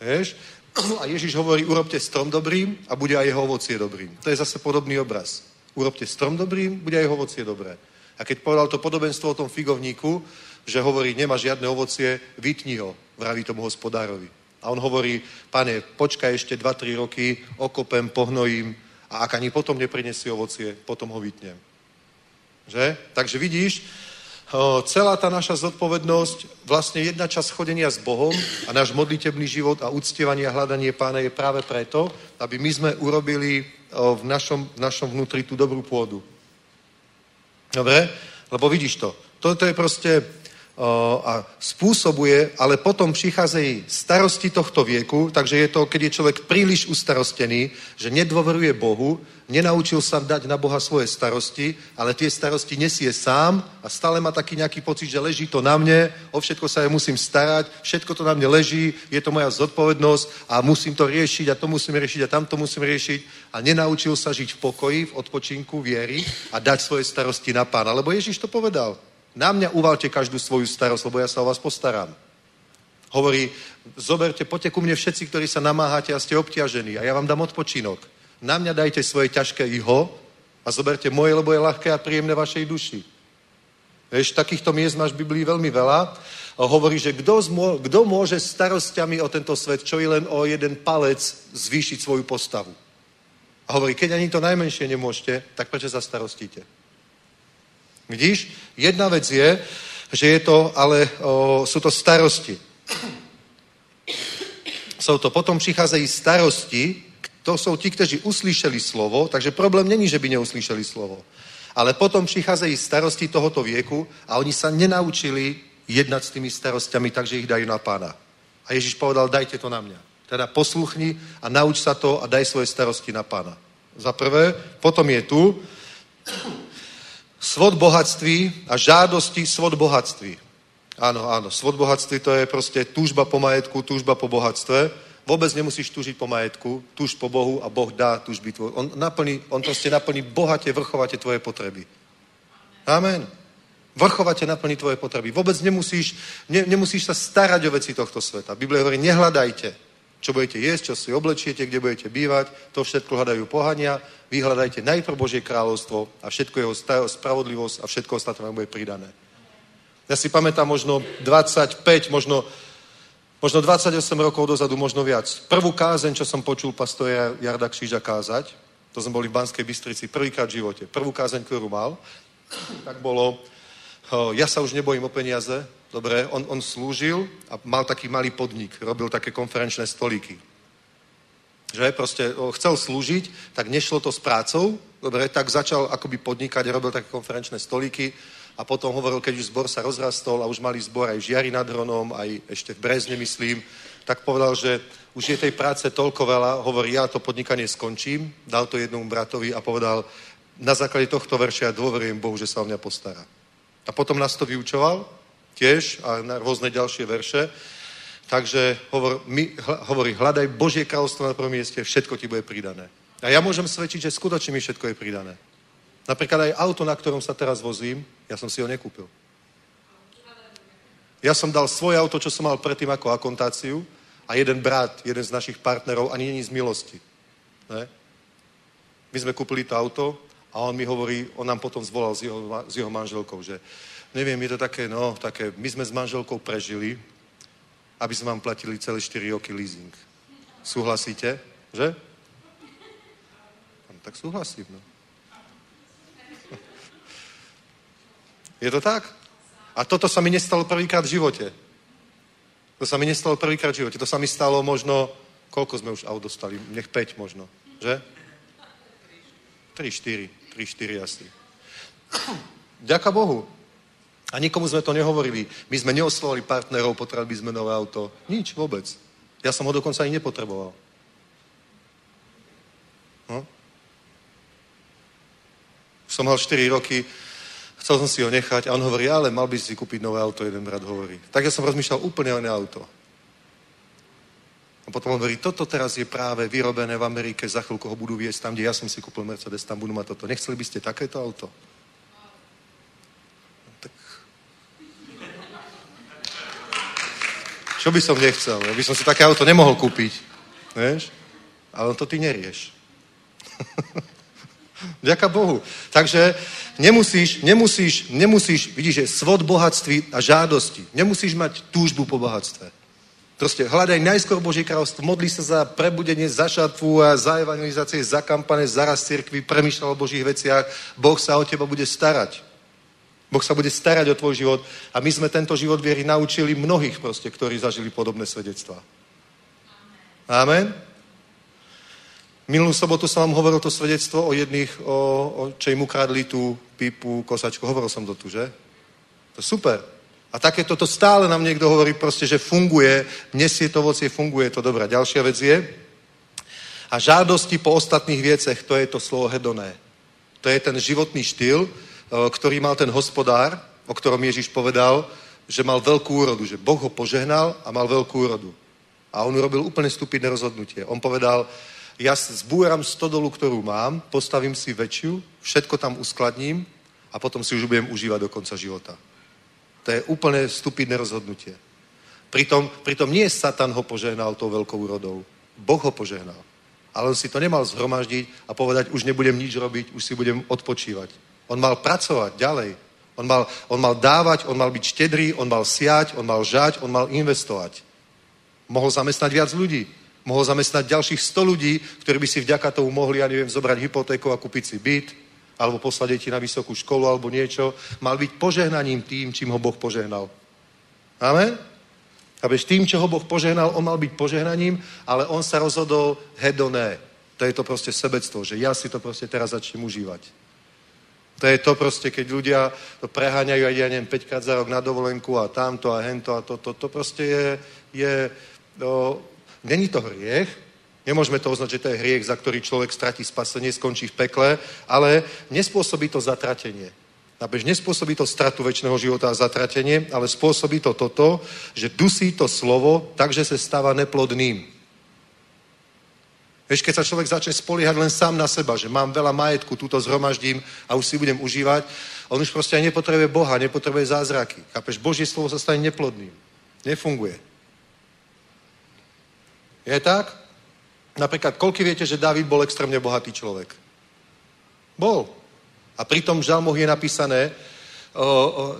Vieš? A Ježiš hovorí, urobte strom dobrým a bude aj jeho ovocie dobrým. To je zase podobný obraz. Urobte strom dobrým, bude aj jeho ovocie dobré. A keď povedal to podobenstvo o tom figovníku, že hovorí, nemá žiadne ovocie, vytni ho, vraví tomu hospodárovi. A on hovorí, pane, počkaj ešte 2-3 roky, okopem, pohnojím a ak ani potom neprinesie ovocie, potom ho vytnem. Že? Takže vidíš, celá tá naša zodpovednosť, vlastne jedna časť chodenia s Bohom a náš modlitebný život a uctievanie a hľadanie pána je práve preto, aby my sme urobili v našom, v našom vnútri tú dobrú pôdu. Dobre? Lebo vidíš to. Toto je proste a spôsobuje, ale potom prichádzajú starosti tohto vieku, takže je to, keď je človek príliš ustarostený, že nedôveruje Bohu, nenaučil sa dať na Boha svoje starosti, ale tie starosti nesie sám a stále má taký nejaký pocit, že leží to na mne, o všetko sa ja musím starať, všetko to na mne leží, je to moja zodpovednosť a musím to riešiť a to musím riešiť a tamto musím riešiť a nenaučil sa žiť v pokoji, v odpočinku, viery a dať svoje starosti na pána. Lebo Ježiš to povedal. Na mňa uvalte každú svoju starosť, lebo ja sa o vás postaram. Hovorí, zoberte, poďte ku mne všetci, ktorí sa namáhate a ste obťažení a ja vám dám odpočinok. Na mňa dajte svoje ťažké iho a zoberte moje, lebo je ľahké a príjemné vašej duši. Vieš, takýchto miest máš v Biblii veľmi veľa. A hovorí, že kto, môže starostiami o tento svet, čo je len o jeden palec, zvýšiť svoju postavu. A hovorí, keď ani to najmenšie nemôžete, tak prečo sa starostíte? Vidíš? Jedna vec je, že je to, ale o, sú to starosti. Jsou to, potom přicházejí starosti, to jsou ti, kteří uslyšeli slovo, takže problém není, že by neuslyšeli slovo. Ale potom přicházejí starosti tohoto věku a oni sa nenaučili jednať s tými starostiami, takže ich dajú na pána. A Ježiš povedal, dajte to na mňa. Teda posluchni a nauč sa to a daj svoje starosti na pána. Za prvé, potom je tu svod bohatství a žádosti svod bohatství. Áno, áno, svod bohatství to je proste túžba po majetku, túžba po bohatstve. Vôbec nemusíš túžiť po majetku, túž po Bohu a Boh dá túžby tvoje. On, naplní, on proste naplní bohate, vrchovate tvoje potreby. Amen. Vrchovate naplní tvoje potreby. Vôbec nemusíš, ne, nemusíš sa starať o veci tohto sveta. Biblia hovorí, nehľadajte. Čo budete jesť, čo si oblečiete, kde budete bývať, to všetko hľadajú pohania. Vy hľadajte najprv Božie kráľovstvo a všetko jeho spravodlivosť a všetko ostatné vám bude pridané. Ja si pamätám možno 25, možno, možno 28 rokov dozadu, možno viac. Prvú kázeň, čo som počul pastora Jarda Kříža kázať, to sme boli v Banskej Bystrici prvýkrát v živote. Prvú kázeň, ktorú mal, tak bolo, ja sa už nebojím o peniaze, dobre, on, on slúžil a mal taký malý podnik, robil také konferenčné stolíky. Že proste chcel slúžiť, tak nešlo to s prácou, dobre, tak začal akoby podnikať, robil také konferenčné stolíky a potom hovoril, keď už zbor sa rozrastol a už mali zbor aj žiari nad Hronom, aj ešte v Brezne, myslím, tak povedal, že už je tej práce toľko veľa, hovorí, ja to podnikanie skončím, dal to jednomu bratovi a povedal, na základe tohto verša ja dôverujem Bohu, že sa o mňa postará. A potom nás to vyučoval tiež a na rôzne ďalšie verše. Takže hovor, my, hovorí, hľadaj Božie kráľovstvo na prvom mieste, všetko ti bude pridané. A ja môžem svedčiť, že skutočne mi všetko je pridané. Napríklad aj auto, na ktorom sa teraz vozím, ja som si ho nekúpil. Ja som dal svoje auto, čo som mal predtým ako akontáciu a jeden brat, jeden z našich partnerov, ani není z milosti. Ne? My sme kúpili to auto a on mi hovorí, on nám potom zvolal s jeho, s jeho manželkou, že neviem, je to také, no, také, my sme s manželkou prežili, aby sme vám platili celé 4 roky leasing. Súhlasíte? Že? No, tak súhlasím, no. Je to tak? A toto sa mi nestalo prvýkrát v živote. To sa mi nestalo prvýkrát v živote. To sa mi stalo možno, koľko sme už aut dostali? Nech 5 možno. Že? 3, 4. 3, 4 asi. Ďaká Bohu. A nikomu sme to nehovorili. My sme neoslovali partnerov, potrebovali sme nové auto. Nič vôbec. Ja som ho dokonca ani nepotreboval. No? Som mal 4 roky, chcel som si ho nechať a on hovorí, ale mal by si kúpiť nové auto, jeden brat hovorí. Tak ja som rozmýšľal úplne iné auto. A potom hovorí, toto teraz je práve vyrobené v Amerike, za chvíľku ho budú viesť tam, kde ja som si kúpil Mercedes, tam budú mať toto. Nechceli by ste takéto auto? Čo by som nechcel? Ja by som si také auto nemohol kúpiť. Vieš? Ale to ty nerieš. Ďaká Bohu. Takže nemusíš, nemusíš, nemusíš, vidíš, že svod bohatství a žádosti. Nemusíš mať túžbu po bohatstve. Proste hľadaj najskôr Božie kráľovstvo, modli sa za prebudenie, za šatvu a za evangelizácie, za kampane, za raz cirkvi, premýšľal o Božích veciach. Boh sa o teba bude starať. Boh sa bude starať o tvoj život a my sme tento život viery naučili mnohých proste, ktorí zažili podobné svedectvá. Amen. Minulú sobotu som vám hovoril to svedectvo o jedných, o, o čo im ukradli tú pipu, kosačku. Hovoril som to tu, že? To je super. A takéto to stále nám niekto hovorí proste, že funguje, nesie to ovocie, funguje to dobré. Ďalšia vec je, a žádosti po ostatných viecech, to je to slovo hedoné. To je ten životný štýl, ktorý mal ten hospodár, o ktorom Ježiš povedal, že mal veľkú úrodu, že Boh ho požehnal a mal veľkú úrodu. A on urobil úplne stupidné rozhodnutie. On povedal, ja zbúram stodolu, ktorú mám, postavím si väčšiu, všetko tam uskladním a potom si už budem užívať do konca života. To je úplne stupidné rozhodnutie. Pritom, pritom nie Satan ho požehnal tou veľkou úrodou. Boh ho požehnal. Ale on si to nemal zhromaždiť a povedať, už nebudem nič robiť, už si budem odpočívať. On mal pracovať ďalej. On mal, on mal dávať, on mal byť štedrý, on mal siať, on mal žať, on mal investovať. Mohol zamestnať viac ľudí. Mohol zamestnať ďalších 100 ľudí, ktorí by si vďaka tomu mohli, ja neviem, zobrať hypotéku a kúpiť si byt, alebo poslať deti na vysokú školu, alebo niečo. Mal byť požehnaním tým, čím ho Boh požehnal. Amen? Bez tým, čo ho Boh požehnal, on mal byť požehnaním, ale on sa rozhodol hedoné. To je to proste sebectvo, že ja si to proste teraz začnem užívať. To je to proste, keď ľudia to preháňajú aj, ja neviem, 5 krát za rok na dovolenku a tamto a hento a toto. To, proste je, je no, Není to hriech, nemôžeme to oznať, že to je hriech, za ktorý človek stratí spasenie, skončí v pekle, ale nespôsobí to zatratenie. Nabež nespôsobí to stratu väčšného života a zatratenie, ale spôsobí to toto, že dusí to slovo, takže sa stáva neplodným. Vieš, keď sa človek začne spoliehať len sám na seba, že mám veľa majetku, túto zhromaždím a už si budem užívať, on už proste aj nepotrebuje Boha, nepotrebuje zázraky. Chápeš, Božie slovo sa stane neplodným. Nefunguje. Je tak? Napríklad, koľko viete, že David bol extrémne bohatý človek? Bol. A pri tom žalmoch je napísané, o, o,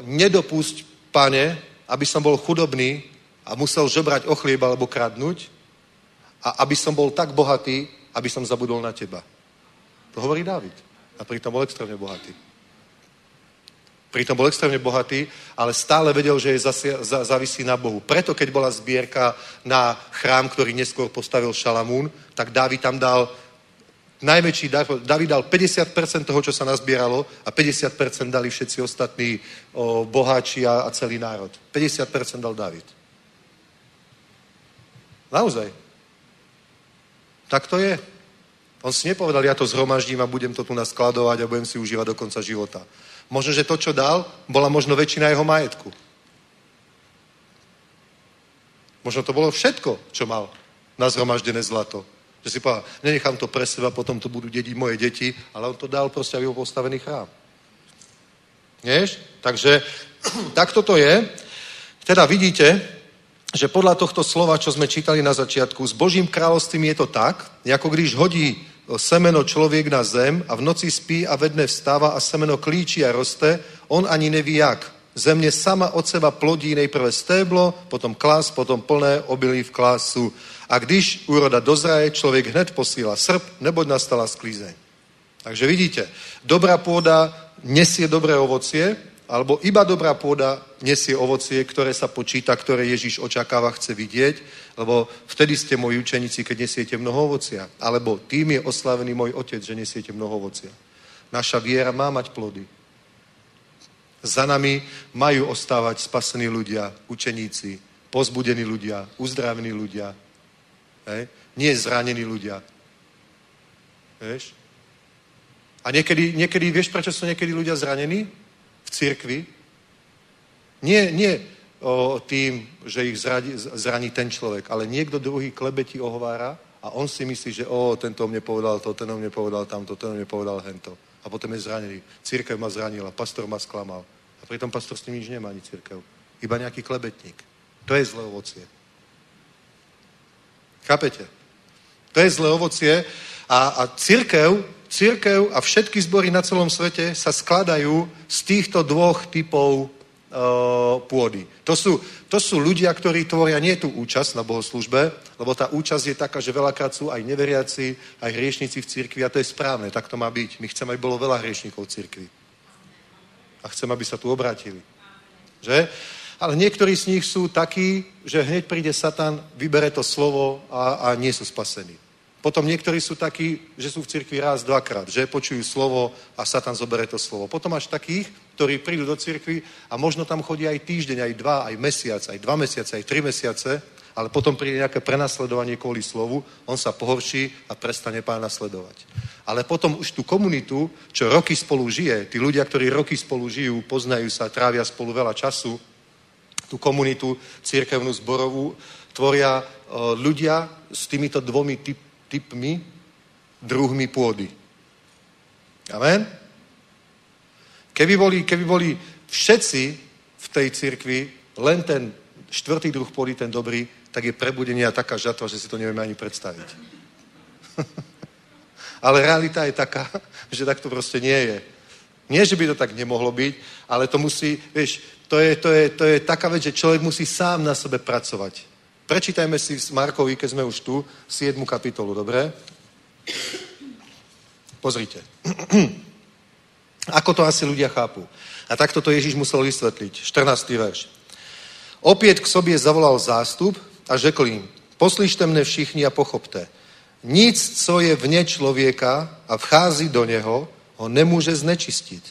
nedopusť, pane, aby som bol chudobný a musel žobrať o chlieb alebo kradnúť a aby som bol tak bohatý, aby som zabudol na teba. To hovorí David. A pritom bol extrémne bohatý. Pritom bol extrémne bohatý, ale stále vedel, že je zasi, za, závisí na Bohu. Preto, keď bola zbierka na chrám, ktorý neskôr postavil Šalamún, tak Dávid tam dal najväčší dar. David dal 50% toho, čo sa nazbieralo a 50% dali všetci ostatní o, boháči a, a celý národ. 50% dal David. Naozaj. Tak to je. On si nepovedal, ja to zhromaždím a budem to tu naskladovať a budem si užívať do konca života. Možno, že to, čo dal, bola možno väčšina jeho majetku. Možno to bolo všetko, čo mal na zhromaždené zlato. Že si povedal, nenechám to pre seba, potom to budú dediť moje deti, ale on to dal proste, aby bol postavený chrám. Vieš? Takže takto to je. Teda vidíte, že podľa tohto slova, čo sme čítali na začiatku, s Božím kráľovstvím je to tak, ako když hodí semeno člověk na zem a v noci spí a ve dne vstáva a semeno klíčí a roste, on ani neví jak. Země sama od seba plodí nejprve stéblo, potom klas, potom plné obilí v klásu. A když úroda dozraje, člověk hned posíla srp, neboť nastala sklízeň. Takže vidíte, dobrá pôda nesie dobré ovocie, alebo iba dobrá pôda nesie ovocie, ktoré sa počíta, ktoré Ježíš očakáva, chce vidieť, lebo vtedy ste moji učeníci, keď nesiete mnoho ovocia. Alebo tým je oslavený môj otec, že nesiete mnoho ovocia. Naša viera má mať plody. Za nami majú ostávať spasení ľudia, učeníci, pozbudení ľudia, uzdravení ľudia. Hej? Nie zranení ľudia. Vieš? A niekedy, niekedy, vieš, prečo sú niekedy ľudia zranení v cirkvi? Nie, nie o, tým, že ich zradí, zraní ten človek, ale niekto druhý klebeti ohovára a on si myslí, že o, tento mne povedal to, ten mne povedal tamto, ten mne povedal hento. A potom je zranený. Církev ma zranila, pastor ma sklamal. A pritom pastor s ním nič nemá, ani církev. Iba nejaký klebetník. To je zlé ovocie. Chápete? To je zlé ovocie a, a církev, církev a všetky zbory na celom svete sa skladajú z týchto dvoch typov pôdy. To sú, to sú ľudia, ktorí tvoria nie tú účasť na bohoslužbe, lebo tá účasť je taká, že veľakrát sú aj neveriaci, aj hriešnici v cirkvi a to je správne, tak to má byť. My chceme, aby bolo veľa hriešnikov v cirkvi. A chceme, aby sa tu obrátili. Že? Ale niektorí z nich sú takí, že hneď príde Satan, vybere to slovo a, a nie sú spasení. Potom niektorí sú takí, že sú v cirkvi raz, dvakrát, že počujú slovo a Satan zobere to slovo. Potom máš takých, ktorí prídu do cirkvi a možno tam chodí aj týždeň, aj dva, aj mesiac, aj dva mesiace, aj tri mesiace, ale potom príde nejaké prenasledovanie kvôli slovu, on sa pohorší a prestane pána sledovať. Ale potom už tú komunitu, čo roky spolu žije, tí ľudia, ktorí roky spolu žijú, poznajú sa, trávia spolu veľa času, tú komunitu církevnú zborovú, tvoria uh, ľudia s týmito dvomi typ, typmi, druhmi pôdy. Amen? Keby boli, keby boli všetci v tej cirkvi len ten štvrtý druh pôdy, ten dobrý, tak je prebudenie a taká žatva, že si to nevieme ani predstaviť. ale realita je taká, že tak to proste nie je. Nie, že by to tak nemohlo byť, ale to musí, vieš, to je, to je, to je taká vec, že človek musí sám na sebe pracovať. Prečítajme si z Markovi, keď sme už tu, 7. kapitolu, dobre? Pozrite. Ako to asi ľudia chápu. A takto to Ježíš musel vysvetliť. 14. verš. Opět k sobě zavolal zástup a řekl jim, poslyšte mne všichni a pochopte. Nic, co je vně člověka a vchází do něho, ho nemůže znečistit.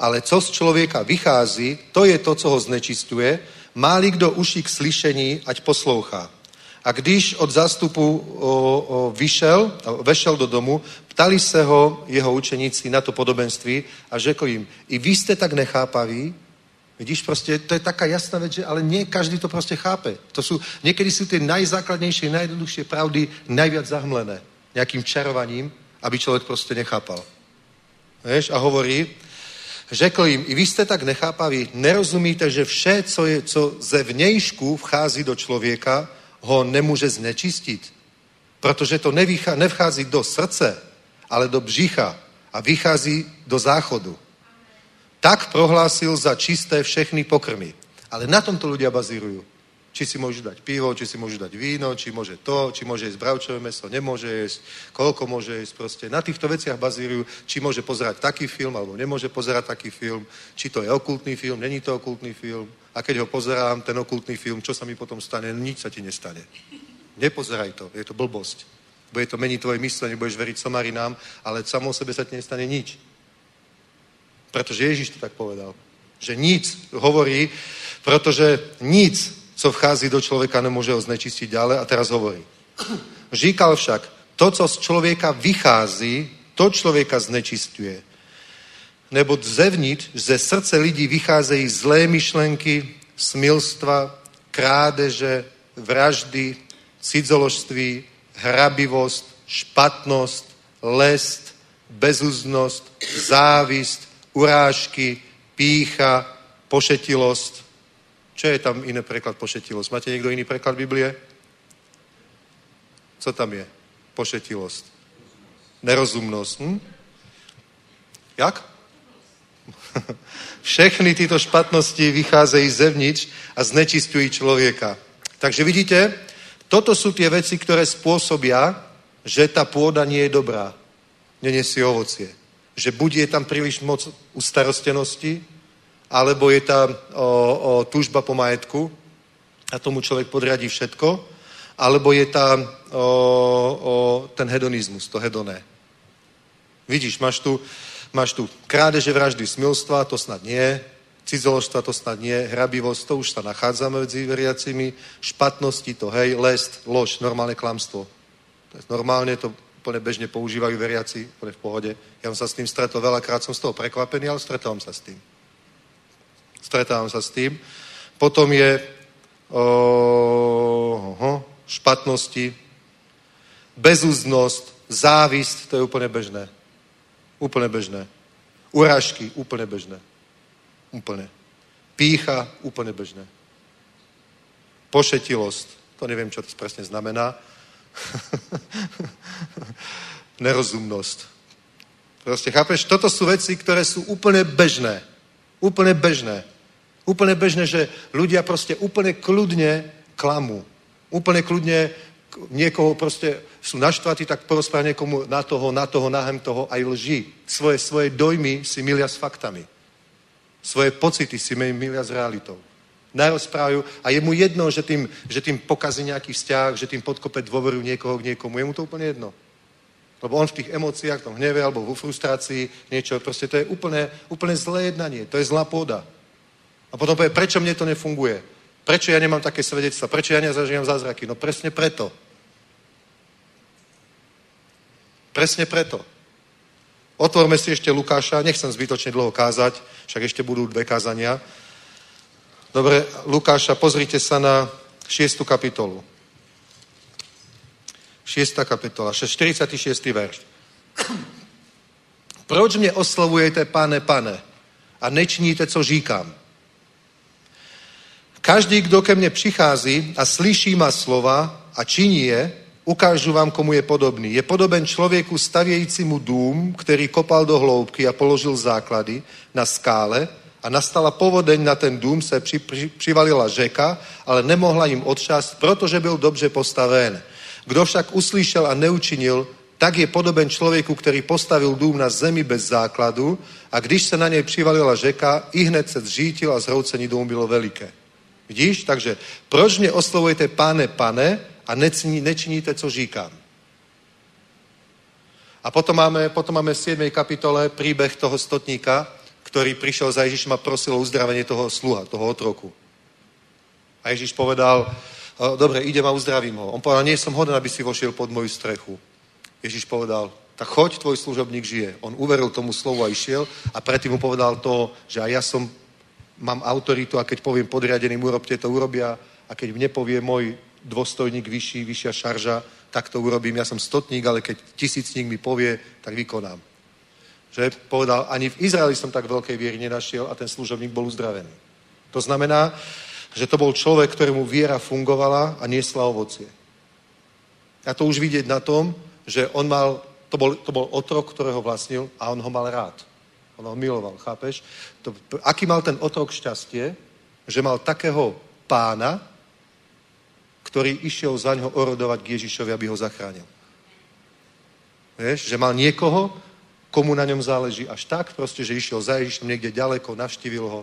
Ale co z člověka vychází, to je to, co ho znečistuje má-li kdo uši k slyšení, ať poslouchá. A když od zástupu o, o, vyšel, vešel do domu, ptali se ho jeho učeníci na to podobenství a řekl jim, i vy jste tak nechápaví, Vidíš, prostě to je taká jasná vec, že ale nie každý to prostě chápe. To sú, niekedy sú tie najzákladnejšie, najjednoduchšie pravdy najviac zahmlené nejakým čarovaním, aby človek prostě nechápal. Vieš, a hovorí, Řekl jim, i vy jste tak nechápaví, nerozumíte, že vše, co, je, co ze vnějšku vchází do člověka, ho nemůže znečistit. Protože to nevychá, nevchází do srdce, ale do břicha a vychází do záchodu. Tak prohlásil za čisté všechny pokrmy. Ale na tomto ľudia bazírujú. Či si môžu dať pivo, či si môžu dať víno, či môže to, či môže jesť bravčové meso, nemôže jesť, koľko môže jesť. Proste na týchto veciach bazírujú, či môže pozerať taký film, alebo nemôže pozerať taký film, či to je okultný film, není to okultný film. A keď ho pozerám, ten okultný film, čo sa mi potom stane? Nič sa ti nestane. Nepozeraj to, je to blbosť. Bude to meniť tvoje myslenie, budeš veriť somarinám, ale samo sebe sa ti nestane nič. Pretože Ježiš to tak povedal. Že nic hovorí, protože nic, co vchází do člověka, nemůže ho znečistiť ďalej. A teraz hovorí. Říkal však, to, co z člověka vychází, to člověka znečistuje. Nebo zevnitř, ze srdce lidí vycházejí zlé myšlenky, smilstva, krádeže, vraždy, cidzoložství, hrabivost, špatnost, lest, bezúznost, závist, urážky, pícha, pošetilosť. Čo je tam iné preklad pošetilosť? Máte niekto iný preklad Biblie? Co tam je? Pošetilosť. Nerozumnosť. Hm? Jak? Všechny tyto špatnosti vycházejí zevnitř a znečistují člověka. Takže vidíte, toto sú tie veci, ktoré spôsobia, že tá pôda nie je dobrá. Nenesie ovocie. Že buď je tam príliš moc ustarostenosti, alebo je tam o, o túžba po majetku a tomu človek podriadí všetko, alebo je tam o, o, ten hedonizmus, to hedoné. Vidíš, máš tu, máš tu krádeže, vraždy, smilstva, to snad nie, Cizoložstva to snad nie, hrabivosť, to už sa nachádza medzi veriacimi, špatnosti to, hej, lest, lož, normálne klamstvo. To je normálne, to úplne bežne používajú veriaci, úplne v pohode. Ja som sa s tým stretol, veľakrát som z toho prekvapený, ale stretávam sa s tým. Stretávam sa s tým. Potom je oho, špatnosti, bezúznosť, závisť, to je úplne bežné. Úplne bežné. Urážky, úplne bežné. Úplne. Pícha, úplne bežné. Pošetilosť, to neviem, čo to presne znamená. Nerozumnosť. Proste, chápeš, toto sú veci, ktoré sú úplne bežné. Úplne bežné. Úplne bežné, že ľudia proste úplne kľudne klamú. Úplne kľudne niekoho proste sú naštvatí, tak porozprávajú niekomu na toho, na toho, nahem toho aj lži. Svoje, svoje dojmy si milia s faktami. Svoje pocity si milia s realitou. Narozprávajú a je mu jedno, že tým, že tým pokazí nejaký vzťah, že tým podkope dôveru niekoho k niekomu. Je mu to úplne jedno. Lebo on v tých emóciách, v tom hneve alebo vo frustrácii niečo, proste to je úplne, úplne zlé jednanie. To je zlá pôda. A potom povie, prečo mne to nefunguje? Prečo ja nemám také svedectva? Prečo ja nezažívam zázraky? No presne preto. Presne preto. Otvorme si ešte Lukáša, nechcem zbytočne dlho kázať, však ešte budú dve kázania. Dobre, Lukáša, pozrite sa na 6. kapitolu. 6. kapitola, 46. verš. Proč mě oslovujete, pane, pane, a nečiníte, co říkám? Každý, kdo ke mně přichází a slyší má slova a činí je, ukážu vám, komu je podobný. Je podoben člověku stavějícímu dům, který kopal do hloubky a položil základy na skále a nastala povodeň na ten dům, se při, při, přivalila řeka, ale nemohla jim odšast, protože byl dobře postaven. Kdo však uslyšel a neučinil, tak je podoben člověku, který postavil dům na zemi bez základu a když se na něj přivalila řeka, i hned se zřítil a zhroucení domu bylo veliké. Vidíš? Takže proč mě oslovujete pane, pane a nečiní, nečiníte, co říkám? A potom máme, potom máme v 7. kapitole príbeh toho stotníka, ktorý prišiel za Ježišom a prosil o uzdravenie toho sluha, toho otroku. A Ježiš povedal, dobre, idem a uzdravím ho. On povedal, nie som hoden, aby si vošiel pod moju strechu. Ježiš povedal, tak choď, tvoj služobník žije. On uveril tomu slovu a išiel a predtým mu povedal to, že aj ja som, mám autoritu a keď poviem podriadeným, urobte to, urobia a keď mne povie môj dôstojník vyšší, vyššia šarža, tak to urobím. Ja som stotník, ale keď tisícník mi povie, tak vykonám. Že povedal, ani v Izraeli som tak veľkej viery nenašiel a ten služobník bol uzdravený. To znamená, že to bol človek, ktorému viera fungovala a niesla ovocie. A to už vidieť na tom, že on mal, to bol, to bol otrok, ktorého vlastnil a on ho mal rád. On ho miloval, chápeš? To, aký mal ten otrok šťastie, že mal takého pána, ktorý išiel za ňo orodovať k Ježišovi, aby ho zachránil. Vieš, že mal niekoho, komu na ňom záleží až tak, proste, že išiel za Ježišom niekde ďaleko, navštívil ho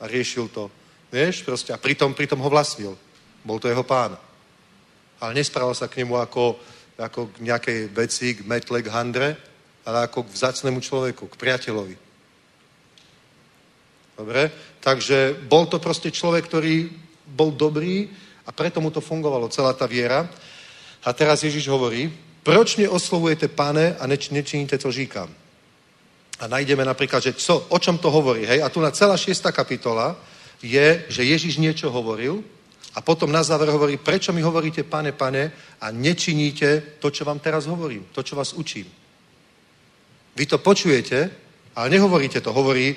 a riešil to. Vieš, proste, a pritom, pritom ho vlastnil. Bol to jeho pán. Ale nesprával sa k nemu ako, ako k nejakej veci, k metle, k handre, ale ako k vzácnemu človeku, k priateľovi. Dobre? Takže bol to proste človek, ktorý bol dobrý a preto mu to fungovalo, celá tá viera. A teraz Ježiš hovorí, proč mě oslovujete pane a neč, nečiníte, co říkám. A najdeme napríklad, že co, o čom to hovorí. Hej? A tu na celá šiesta kapitola je, že Ježiš niečo hovoril a potom na záver hovorí, prečo mi hovoríte, pane, pane, a nečiníte to, čo vám teraz hovorím, to, čo vás učím. Vy to počujete, ale nehovoríte to. Hovorí,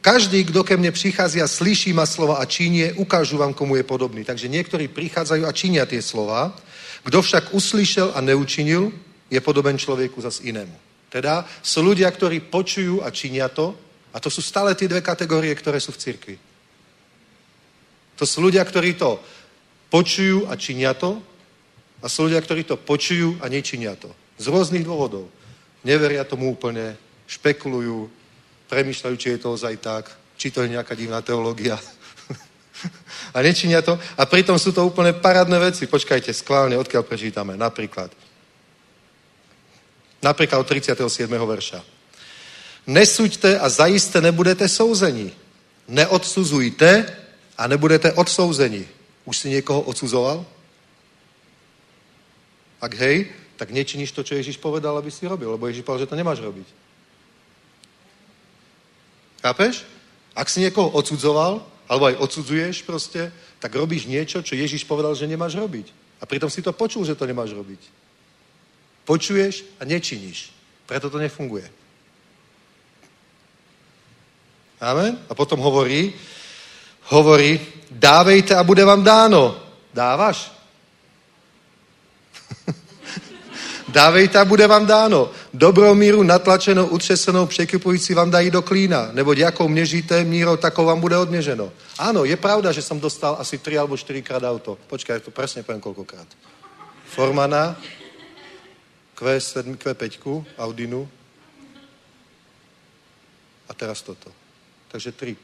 každý, kdo ke mne prichádza a slyší ma slova a činie, ukážu vám, komu je podobný. Takže niektorí prichádzajú a činia tie slova. Kdo však uslyšel a neučinil, je podoben človeku zas inému. Teda sú ľudia, ktorí počujú a činia to, a to sú stále tie dve kategórie, ktoré sú v cirkvi. To sú ľudia, ktorí to počujú a činia to, a sú ľudia, ktorí to počujú a nečinia to. Z rôznych dôvodov. Neveria tomu úplne, špekulujú, premyšľajú, či je to ozaj tak, či to je nejaká divná teológia. a nečinia to. A pritom sú to úplne parádne veci. Počkajte, skválne, odkiaľ prečítame. Napríklad. Napríklad od 37. verša. Nesuďte a zajisté nebudete souzení. Neodsuzujte a nebudete odsouzení. Už si niekoho odsudzoval? Ak hej, tak nečiníš to, čo Ježiš povedal, aby si robil, lebo Ježiš povedal, že to nemáš robiť. Chápeš? Ak si niekoho odsudzoval, alebo aj odsudzuješ proste, tak robíš niečo, čo Ježiš povedal, že nemáš robiť. A pritom si to počul, že to nemáš robiť. Počuješ a nečiníš. Preto to nefunguje. Amen? A potom hovorí, hovorí, dávejte a bude vám dáno. Dávaš? Dávejte a bude vám dáno. Dobrou míru natlačenou, utřesenou, překypující vám dají do klína. Nebo jakou měříte mírou, takou vám bude odměřeno. Áno, je pravda, že som dostal asi 3 alebo 4 krát auto. Počkaj, to presne poviem koľkokrát. Formana, Q7, Q5, Audinu a teraz toto. Takže 3.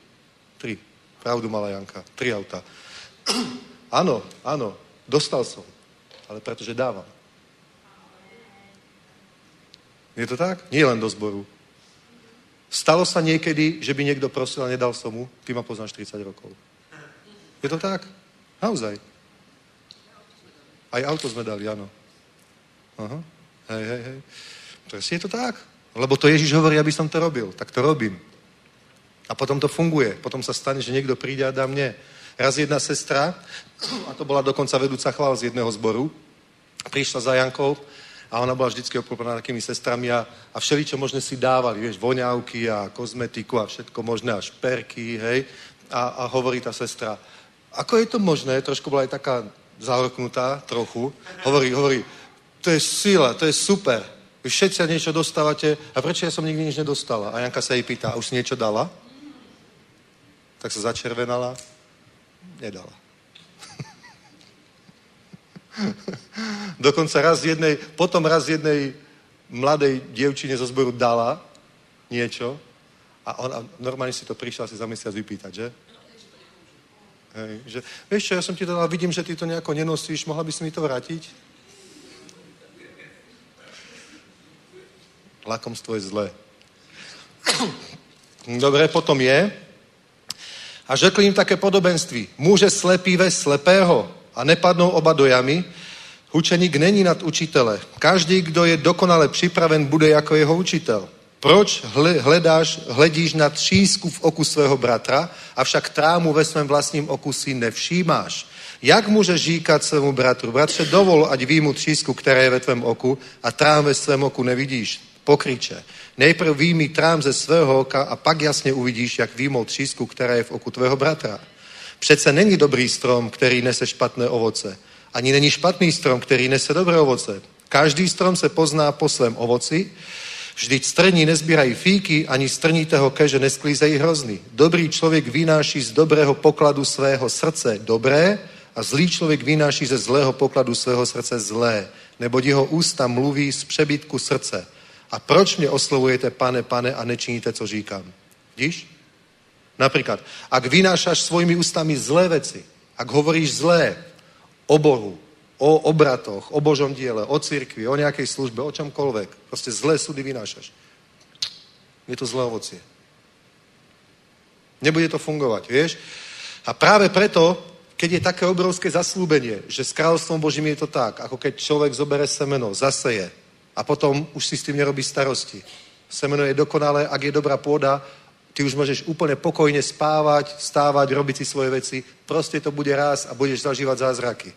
3. Pravdu mala Janka. 3 auta. áno, áno, dostal som. Ale pretože dávam. Je to tak? Nie len do zboru. Stalo sa niekedy, že by niekto prosil a nedal som mu? Ty ma poznáš 30 rokov. Je to tak? Naozaj. Aj auto sme dali, áno. Aha. Hej, hej, hej. Presne je to tak. Lebo to Ježiš hovorí, aby som to robil. Tak to robím. A potom to funguje. Potom sa stane, že niekto príde a dá mne. Raz jedna sestra, a to bola dokonca vedúca chvál z jedného zboru, prišla za Jankou a ona bola vždycky obklopená takými sestrami a, a všeličo možné si dávali, vieš, voňavky a kozmetiku a všetko možné a šperky, hej. A, a hovorí tá sestra, ako je to možné, trošku bola aj taká zahrknutá, trochu, hovorí, hovorí, to je sila, to je super, vy všetci niečo dostávate, a prečo ja som nikdy nič nedostala? A Janka sa jej pýta, a už si niečo dala? Tak sa začervenala, nedala. Dokonca raz jednej, potom raz jednej mladej dievčine zo zboru dala niečo a ona normálne si to prišla si za mesiac vypýtať, že? Hej, že, vieš čo, ja som ti to dala, vidím, že ty to nejako nenosíš, mohla by si mi to vrátiť? Lakomstvo je zlé. Dobre, potom je. A řekl im také podobenství. Může slepý ve slepého a nepadnou oba do jamy, učeník není nad učitele. Každý, kdo je dokonale připraven, bude jako jeho učitel. Proč hledáš, hledíš na třísku v oku svého bratra, avšak trámu ve svém vlastním oku si nevšímáš? Jak můžeš říkat svému bratru, bratře, dovol, ať výjmu třísku, která je ve tvém oku a trám ve svém oku nevidíš? Pokryče. Nejprve výjmi trám ze svého oka a pak jasně uvidíš, jak výjmout třísku, která je v oku tvého bratra. Přece není dobrý strom, který nese špatné ovoce Ani není špatný strom, který nese dobré ovoce. Každý strom se pozná po svém ovoci, Vždyť strní nezbírají fíky, ani strnitého keže nesklízejí hrozny. Dobrý člověk vynáší z dobrého pokladu svého srdce dobré a zlý člověk vynáší ze zlého pokladu svého srdce zlé, neboť jeho ústa mluví z přebytku srdce. A proč mě oslovujete, pane, pane, a nečiníte, co říkám? Vidíš? Napríklad, ak vynášaš svojimi ústami zlé veci, ak hovoríš zlé o Bohu, o obratoch, o Božom diele, o cirkvi, o nejakej službe, o čomkoľvek, proste zlé súdy vynášaš. Je to zlé ovocie. Nebude to fungovať, vieš? A práve preto, keď je také obrovské zaslúbenie, že s kráľovstvom Božím je to tak, ako keď človek zobere semeno, zaseje a potom už si s tým nerobí starosti. Semeno je dokonalé, ak je dobrá pôda, ty už môžeš úplne pokojne spávať, stávať, robiť si svoje veci. Proste to bude raz a budeš zažívať zázraky.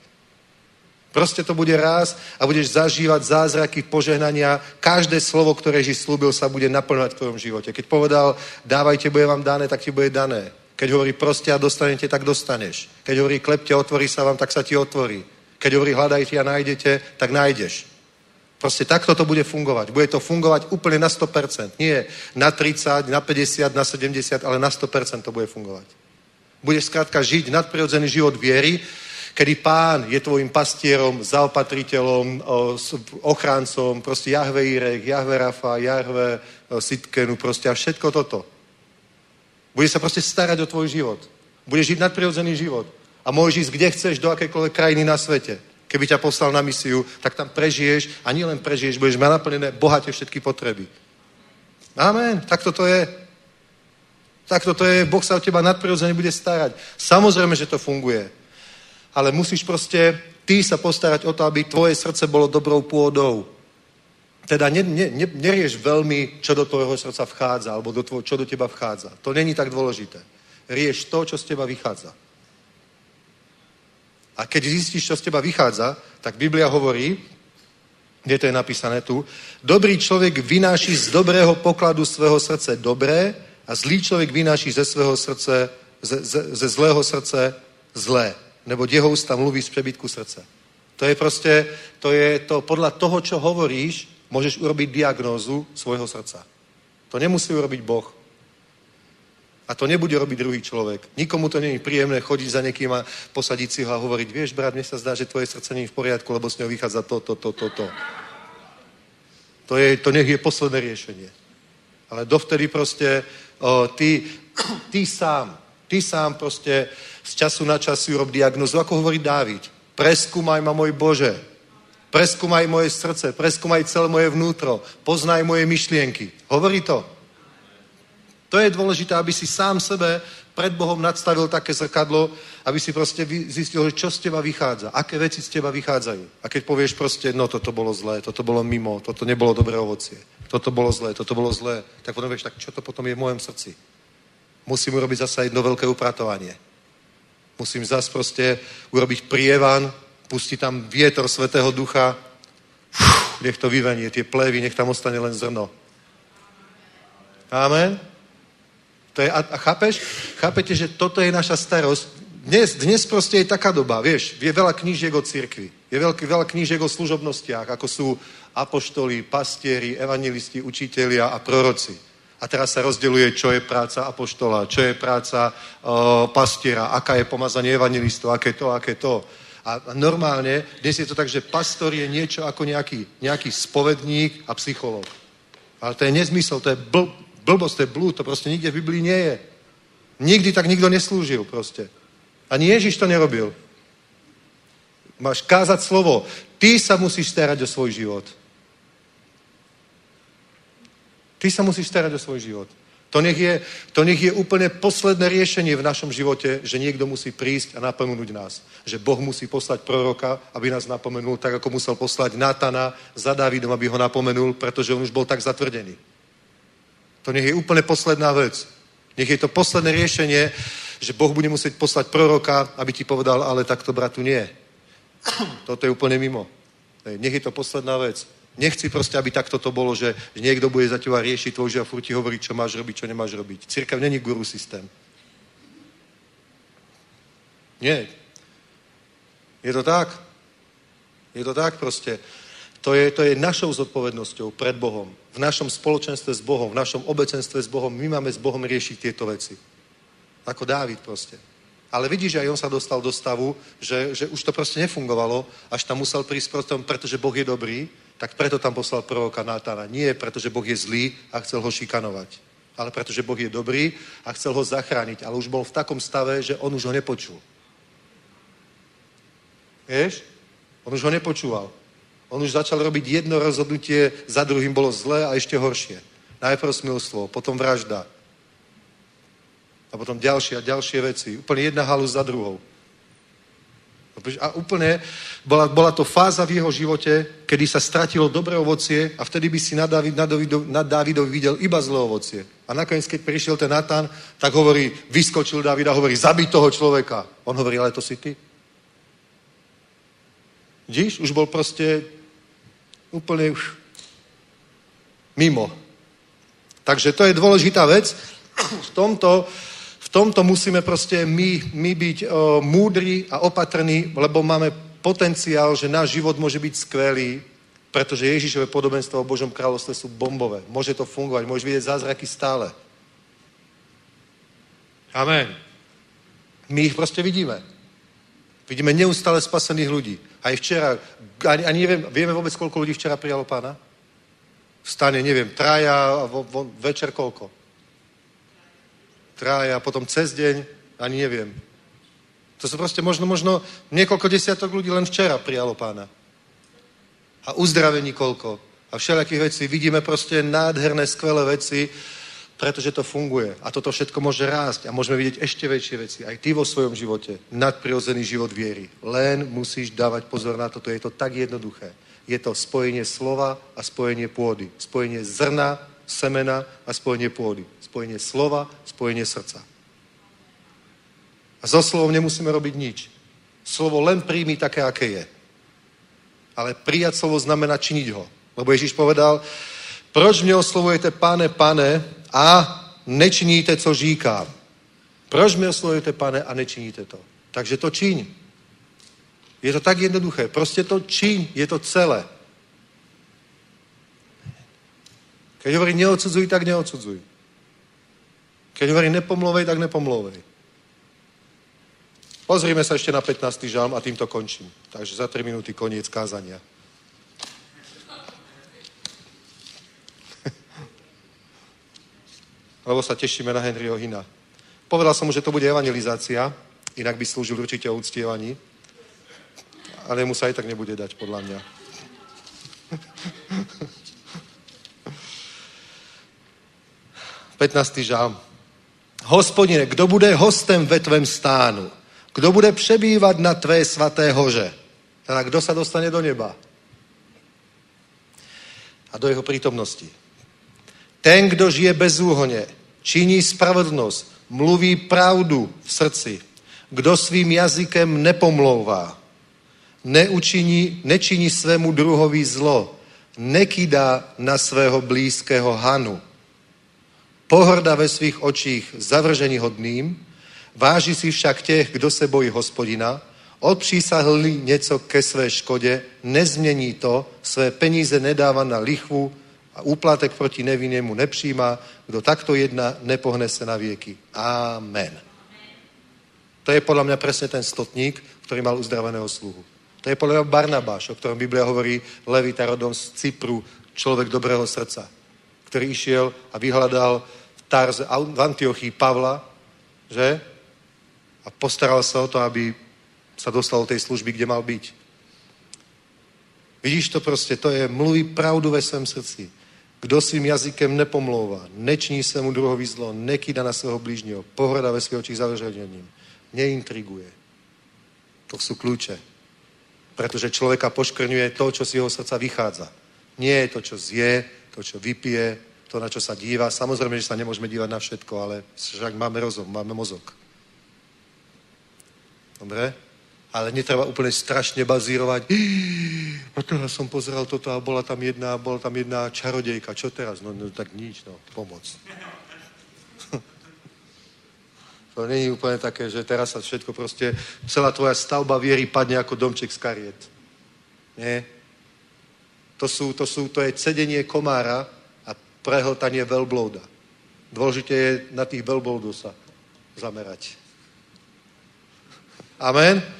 Proste to bude raz a budeš zažívať zázraky požehnania. Každé slovo, ktoré Ježiš slúbil, sa bude naplňovať v tvojom živote. Keď povedal, dávajte, bude vám dané, tak ti bude dané. Keď hovorí proste a dostanete, tak dostaneš. Keď hovorí klepte, otvorí sa vám, tak sa ti otvorí. Keď hovorí hľadajte a nájdete, tak nájdeš. Proste takto to bude fungovať. Bude to fungovať úplne na 100%. Nie na 30, na 50, na 70, ale na 100% to bude fungovať. Budeš skrátka žiť nadprirodzený život viery, kedy pán je tvojim pastierom, zaopatriteľom, ochráncom, proste Jahve Irek, Jahve Rafa, Jahve Sitkenu, proste a všetko toto. Bude sa proste starať o tvoj život. Budeš žiť nadprirodzený život. A môžeš ísť kde chceš, do akékoľvek krajiny na svete. Keby ťa poslal na misiu, tak tam prežiješ a nielen prežiješ, budeš mať naplnené bohate všetky potreby. Amen. Tak toto je. Tak toto je. Boh sa o teba nadprirodzene bude starať. Samozrejme, že to funguje. Ale musíš proste ty sa postarať o to, aby tvoje srdce bolo dobrou pôdou. Teda ne, ne, ne, nerieš veľmi, čo do tvojho srdca vchádza, alebo do tvoj, čo do teba vchádza. To není tak dôležité. Rieš to, čo z teba vychádza. A keď zistíš, čo z teba vychádza, tak Biblia hovorí, kde to je napísané tu, dobrý človek vynáší z dobrého pokladu svého srdce dobré a zlý človek vynáší ze svého srdce, ze, ze, ze zlého srdce zlé. Nebo jeho ústa mluví z přebytku srdce. To je proste, to je to, podľa toho, čo hovoríš, môžeš urobiť diagnózu svojho srdca. To nemusí urobiť Boh. A to nebude robiť druhý človek. Nikomu to není príjemné chodiť za niekým a posadiť si ho a hovoriť, vieš, brat, mne sa zdá, že tvoje srdce nie je v poriadku, lebo z neho vychádza to, to, to, to, to. To, je, to nech je posledné riešenie. Ale dovtedy proste o, ty, ty sám, ty sám proste z času na čas si urob diagnozu, ako hovorí Dávid. Preskúmaj ma, môj Bože. Preskúmaj moje srdce, preskúmaj celé moje vnútro, poznaj moje myšlienky. Hovorí to. To je dôležité, aby si sám sebe pred Bohom nadstavil také zrkadlo, aby si proste zistil, čo z teba vychádza, aké veci z teba vychádzajú. A keď povieš proste, no toto bolo zlé, toto bolo mimo, toto nebolo dobré ovocie, toto bolo zlé, toto bolo zlé, tak potom vieš, tak čo to potom je v mojom srdci? Musím urobiť zase jedno veľké upratovanie. Musím zase proste urobiť prievan, pustiť tam vietor Svetého Ducha, Uf, nech to vyvenie, tie plevy, nech tam ostane len zrno. Amen. To je, a, a chápeš? Chápete, že toto je naša starosť? Dnes, dnes proste je taká doba, vieš, je veľa knížiek o cirkvi. Je veľký, veľa knížiek o služobnostiach, ako sú apoštoli, pastieri, evangelisti, učitelia a proroci. A teraz sa rozdeluje, čo je práca apoštola, čo je práca o, pastiera, aká je pomazanie evangelistov, aké to, aké to. A normálne, dnes je to tak, že pastor je niečo ako nejaký, nejaký spovedník a psychológ. Ale to je nezmysel, to je bl- blbosť, to je blúd, to proste nikde v Biblii nie je. Nikdy tak nikto neslúžil proste. Ani Ježiš to nerobil. Máš kázať slovo. Ty sa musíš starať o svoj život. Ty sa musíš starať o svoj život. To nech, je, to nech je úplne posledné riešenie v našom živote, že niekto musí prísť a napomenúť nás. Že Boh musí poslať proroka, aby nás napomenul, tak ako musel poslať Natana za Dávidom, aby ho napomenul, pretože on už bol tak zatvrdený. To nech je úplne posledná vec. Nech je to posledné riešenie, že Boh bude musieť poslať proroka, aby ti povedal, ale takto bratu nie. Toto je úplne mimo. Nech je to posledná vec. Nechci proste, aby takto to bolo, že niekto bude za teba riešiť tvoj život a furt ti hovorí, čo máš robiť, čo nemáš robiť. Církev není guru systém. Nie. Je to tak? Je to tak proste. To je, to je našou zodpovednosťou pred Bohom. V našom spoločenstve s Bohom, v našom obecenstve s Bohom. My máme s Bohom riešiť tieto veci. Ako Dávid proste. Ale vidíš, aj on sa dostal do stavu, že, že už to proste nefungovalo, až tam musel prísť potom, pretože Boh je dobrý, tak preto tam poslal proroka Nátána. Nie pretože Boh je zlý a chcel ho šikanovať, ale pretože Boh je dobrý a chcel ho zachrániť. Ale už bol v takom stave, že on už ho nepočul. Vieš? On už ho nepočúval. On už začal robiť jedno rozhodnutie, za druhým bolo zlé a ešte horšie. Najprv smilstvo, potom vražda. A potom ďalšie a ďalšie veci. Úplne jedna halus za druhou. A úplne bola, bola to fáza v jeho živote, kedy sa stratilo dobré ovocie a vtedy by si na, David, na, Davido, na Davidovi videl iba zlé ovocie. A nakoniec, keď prišiel ten Natan, tak hovorí, vyskočil David a hovorí, zabij toho človeka. On hovorí, ale to si ty. Vidíš, už bol proste úplne už mimo. Takže to je dôležitá vec. V tomto, v tomto musíme proste my, my byť o, múdri a opatrní, lebo máme potenciál, že náš život môže byť skvelý, pretože Ježišové podobenstvo o Božom kráľovstve sú bombové. Môže to fungovať, môžeš vidieť zázraky stále. Amen. My ich proste vidíme. Vidíme neustále spasených ľudí. Aj včera, ani, ani neviem, vieme vôbec, koľko ľudí včera prijalo pána? Stane, neviem, traja, vo, vo, večer koľko? Traja, potom cez deň, ani neviem. To sú proste možno, možno niekoľko desiatok ľudí len včera prijalo pána. A uzdravení koľko. A všelijakých vecí. Vidíme proste nádherné, skvelé veci, pretože to funguje. A toto všetko môže rásť a môžeme vidieť ešte väčšie veci. Aj ty vo svojom živote. Nadprirodzený život viery. Len musíš dávať pozor na toto. Je to tak jednoduché. Je to spojenie slova a spojenie pôdy. Spojenie zrna, semena a spojenie pôdy. Spojenie slova, spojenie srdca. A so slovom nemusíme robiť nič. Slovo len príjmi také, aké je. Ale prijať slovo znamená činiť ho. Lebo Ježíš povedal, proč mě oslovujete pane, pane a nečiníte, co říkám. Proč mě oslovujete, pane, a nečiníte to? Takže to čiň. Je to tak jednoduché. Prostě to čiň, je to celé. Keď hovorí neodsudzuj, tak neodsudzuj. Keď hovorí nepomlouvej, tak nepomlouvej. Pozrime sa ešte na 15. žalm a týmto končím. Takže za 3 minúty koniec kázania. Lebo sa tešíme na Henryho Hina. Povedal som mu, že to bude evangelizácia, inak by slúžil určite o uctievaní, ale mu sa aj tak nebude dať, podľa mňa. Petnáctý žám. Hospodine, kdo bude hostem ve tvém stánu? Kdo bude přebývat na tvé svaté hoře? Teda kdo sa dostane do neba? A do jeho prítomnosti. Ten, kdo žije bezúhoně, činí spravedlnost, mluví pravdu v srdci, kdo svým jazykem nepomlouvá, neučiní, nečiní svému druhovi zlo, nekydá na svého blízkého hanu, pohrda ve svých očích zavržení hodným, váži si však těch, kdo se bojí hospodina, odpřísahlí něco ke své škodě, nezmění to, své peníze nedává na lichvu, a úplatek proti nevinnému nepřijíma. Kdo takto jedná, nepohne se na vieky. Amen. To je podľa mňa presne ten stotník, ktorý mal uzdraveného sluhu. To je podľa mňa Barnabáš, o ktorom Biblia hovorí Levita rodom z Cypru, človek dobrého srdca, ktorý išiel a vyhľadal v Tarze, v Antiochii Pavla, že? A postaral sa o to, aby sa dostal do tej služby, kde mal byť. Vidíš to proste, to je mluví pravdu ve svém srdci. Kdo svým jazykem nepomlouvá, neční svému druhovi zlo, nekýda na svého blížního, pohrada ve svých očích zavržením, neintriguje. To sú kľúče. Pretože človeka poškrňuje to, čo z jeho srdca vychádza. Nie je to, čo zje, to, čo vypije, to, na čo sa díva. Samozrejme, že sa nemôžeme dívať na všetko, ale však máme rozum, máme mozog. Dobre? Ale netreba úplne strašne bazírovať. A teraz som pozeral toto a bola tam jedna, bola tam jedna čarodejka. Čo teraz? No, no tak nič, no, pomoc. to není úplne také, že teraz sa všetko proste, celá tvoja stavba viery padne ako domček z kariet. Nie. To, sú, to, sú, to je cedenie komára a prehltanie veľblouda. Dôležité je na tých veľbloudov sa zamerať. Amen.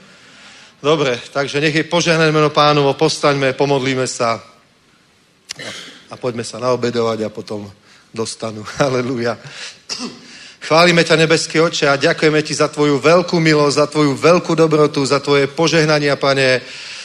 Dobre, takže nech je požehnané meno pánovo, postaňme, pomodlíme sa a, poďme sa naobedovať a potom dostanú. Halelúja. Chválime ťa, nebeský oče, a ďakujeme ti za tvoju veľkú milosť, za tvoju veľkú dobrotu, za tvoje požehnania, pane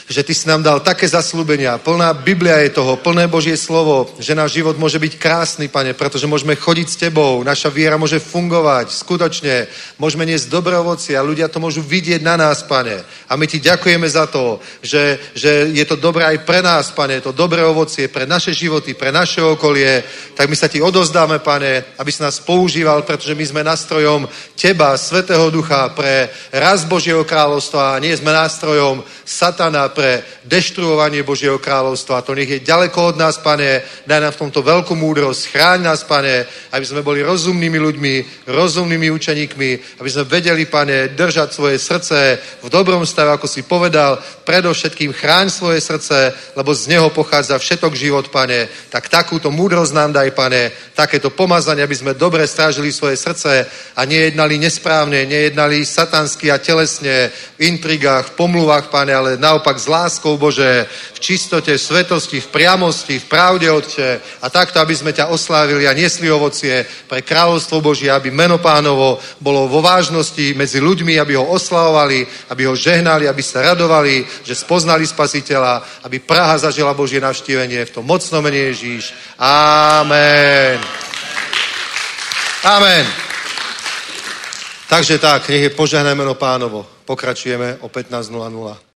že ty si nám dal také zaslúbenia. Plná Biblia je toho, plné Božie slovo, že náš život môže byť krásny, pane, pretože môžeme chodiť s tebou, naša viera môže fungovať, skutočne, môžeme niesť dobré ovoci a ľudia to môžu vidieť na nás, pane. A my ti ďakujeme za to, že, že je to dobré aj pre nás, pane, to dobré ovocie pre naše životy, pre naše okolie, tak my sa ti odozdáme, pane, aby si nás používal, pretože my sme nástrojom teba, Svetého Ducha, pre raz Božieho kráľovstva. A nie sme nástrojom satana pre deštruovanie Božieho kráľovstva. To nech je ďaleko od nás, pane, daj nám v tomto veľkú múdrosť, chráň nás, pane, aby sme boli rozumnými ľuďmi, rozumnými učeníkmi, aby sme vedeli, pane, držať svoje srdce v dobrom stave, ako si povedal, predovšetkým chráň svoje srdce, lebo z neho pochádza všetok život, pane. Tak takúto múdrosť nám daj, pane, takéto pomazanie, aby sme dobre strážili svoje srdce a nejednali nesprávne, nejednali satansky a telesne v intrigách, v pomluvách, pane, ale naopak s láskou, Bože, v čistote, v svetosti, v priamosti, v pravde, Otče. A takto, aby sme ťa oslávili a niesli ovocie pre kráľovstvo Božie, aby meno pánovo bolo vo vážnosti medzi ľuďmi, aby ho oslavovali, aby ho žehnali, aby sa radovali, že spoznali spasiteľa, aby Praha zažila Božie navštívenie v tom mocnom mene Ježíš. Amen. Amen. Takže tak, nech je požehnané meno pánovo. Pokračujeme o 15.00.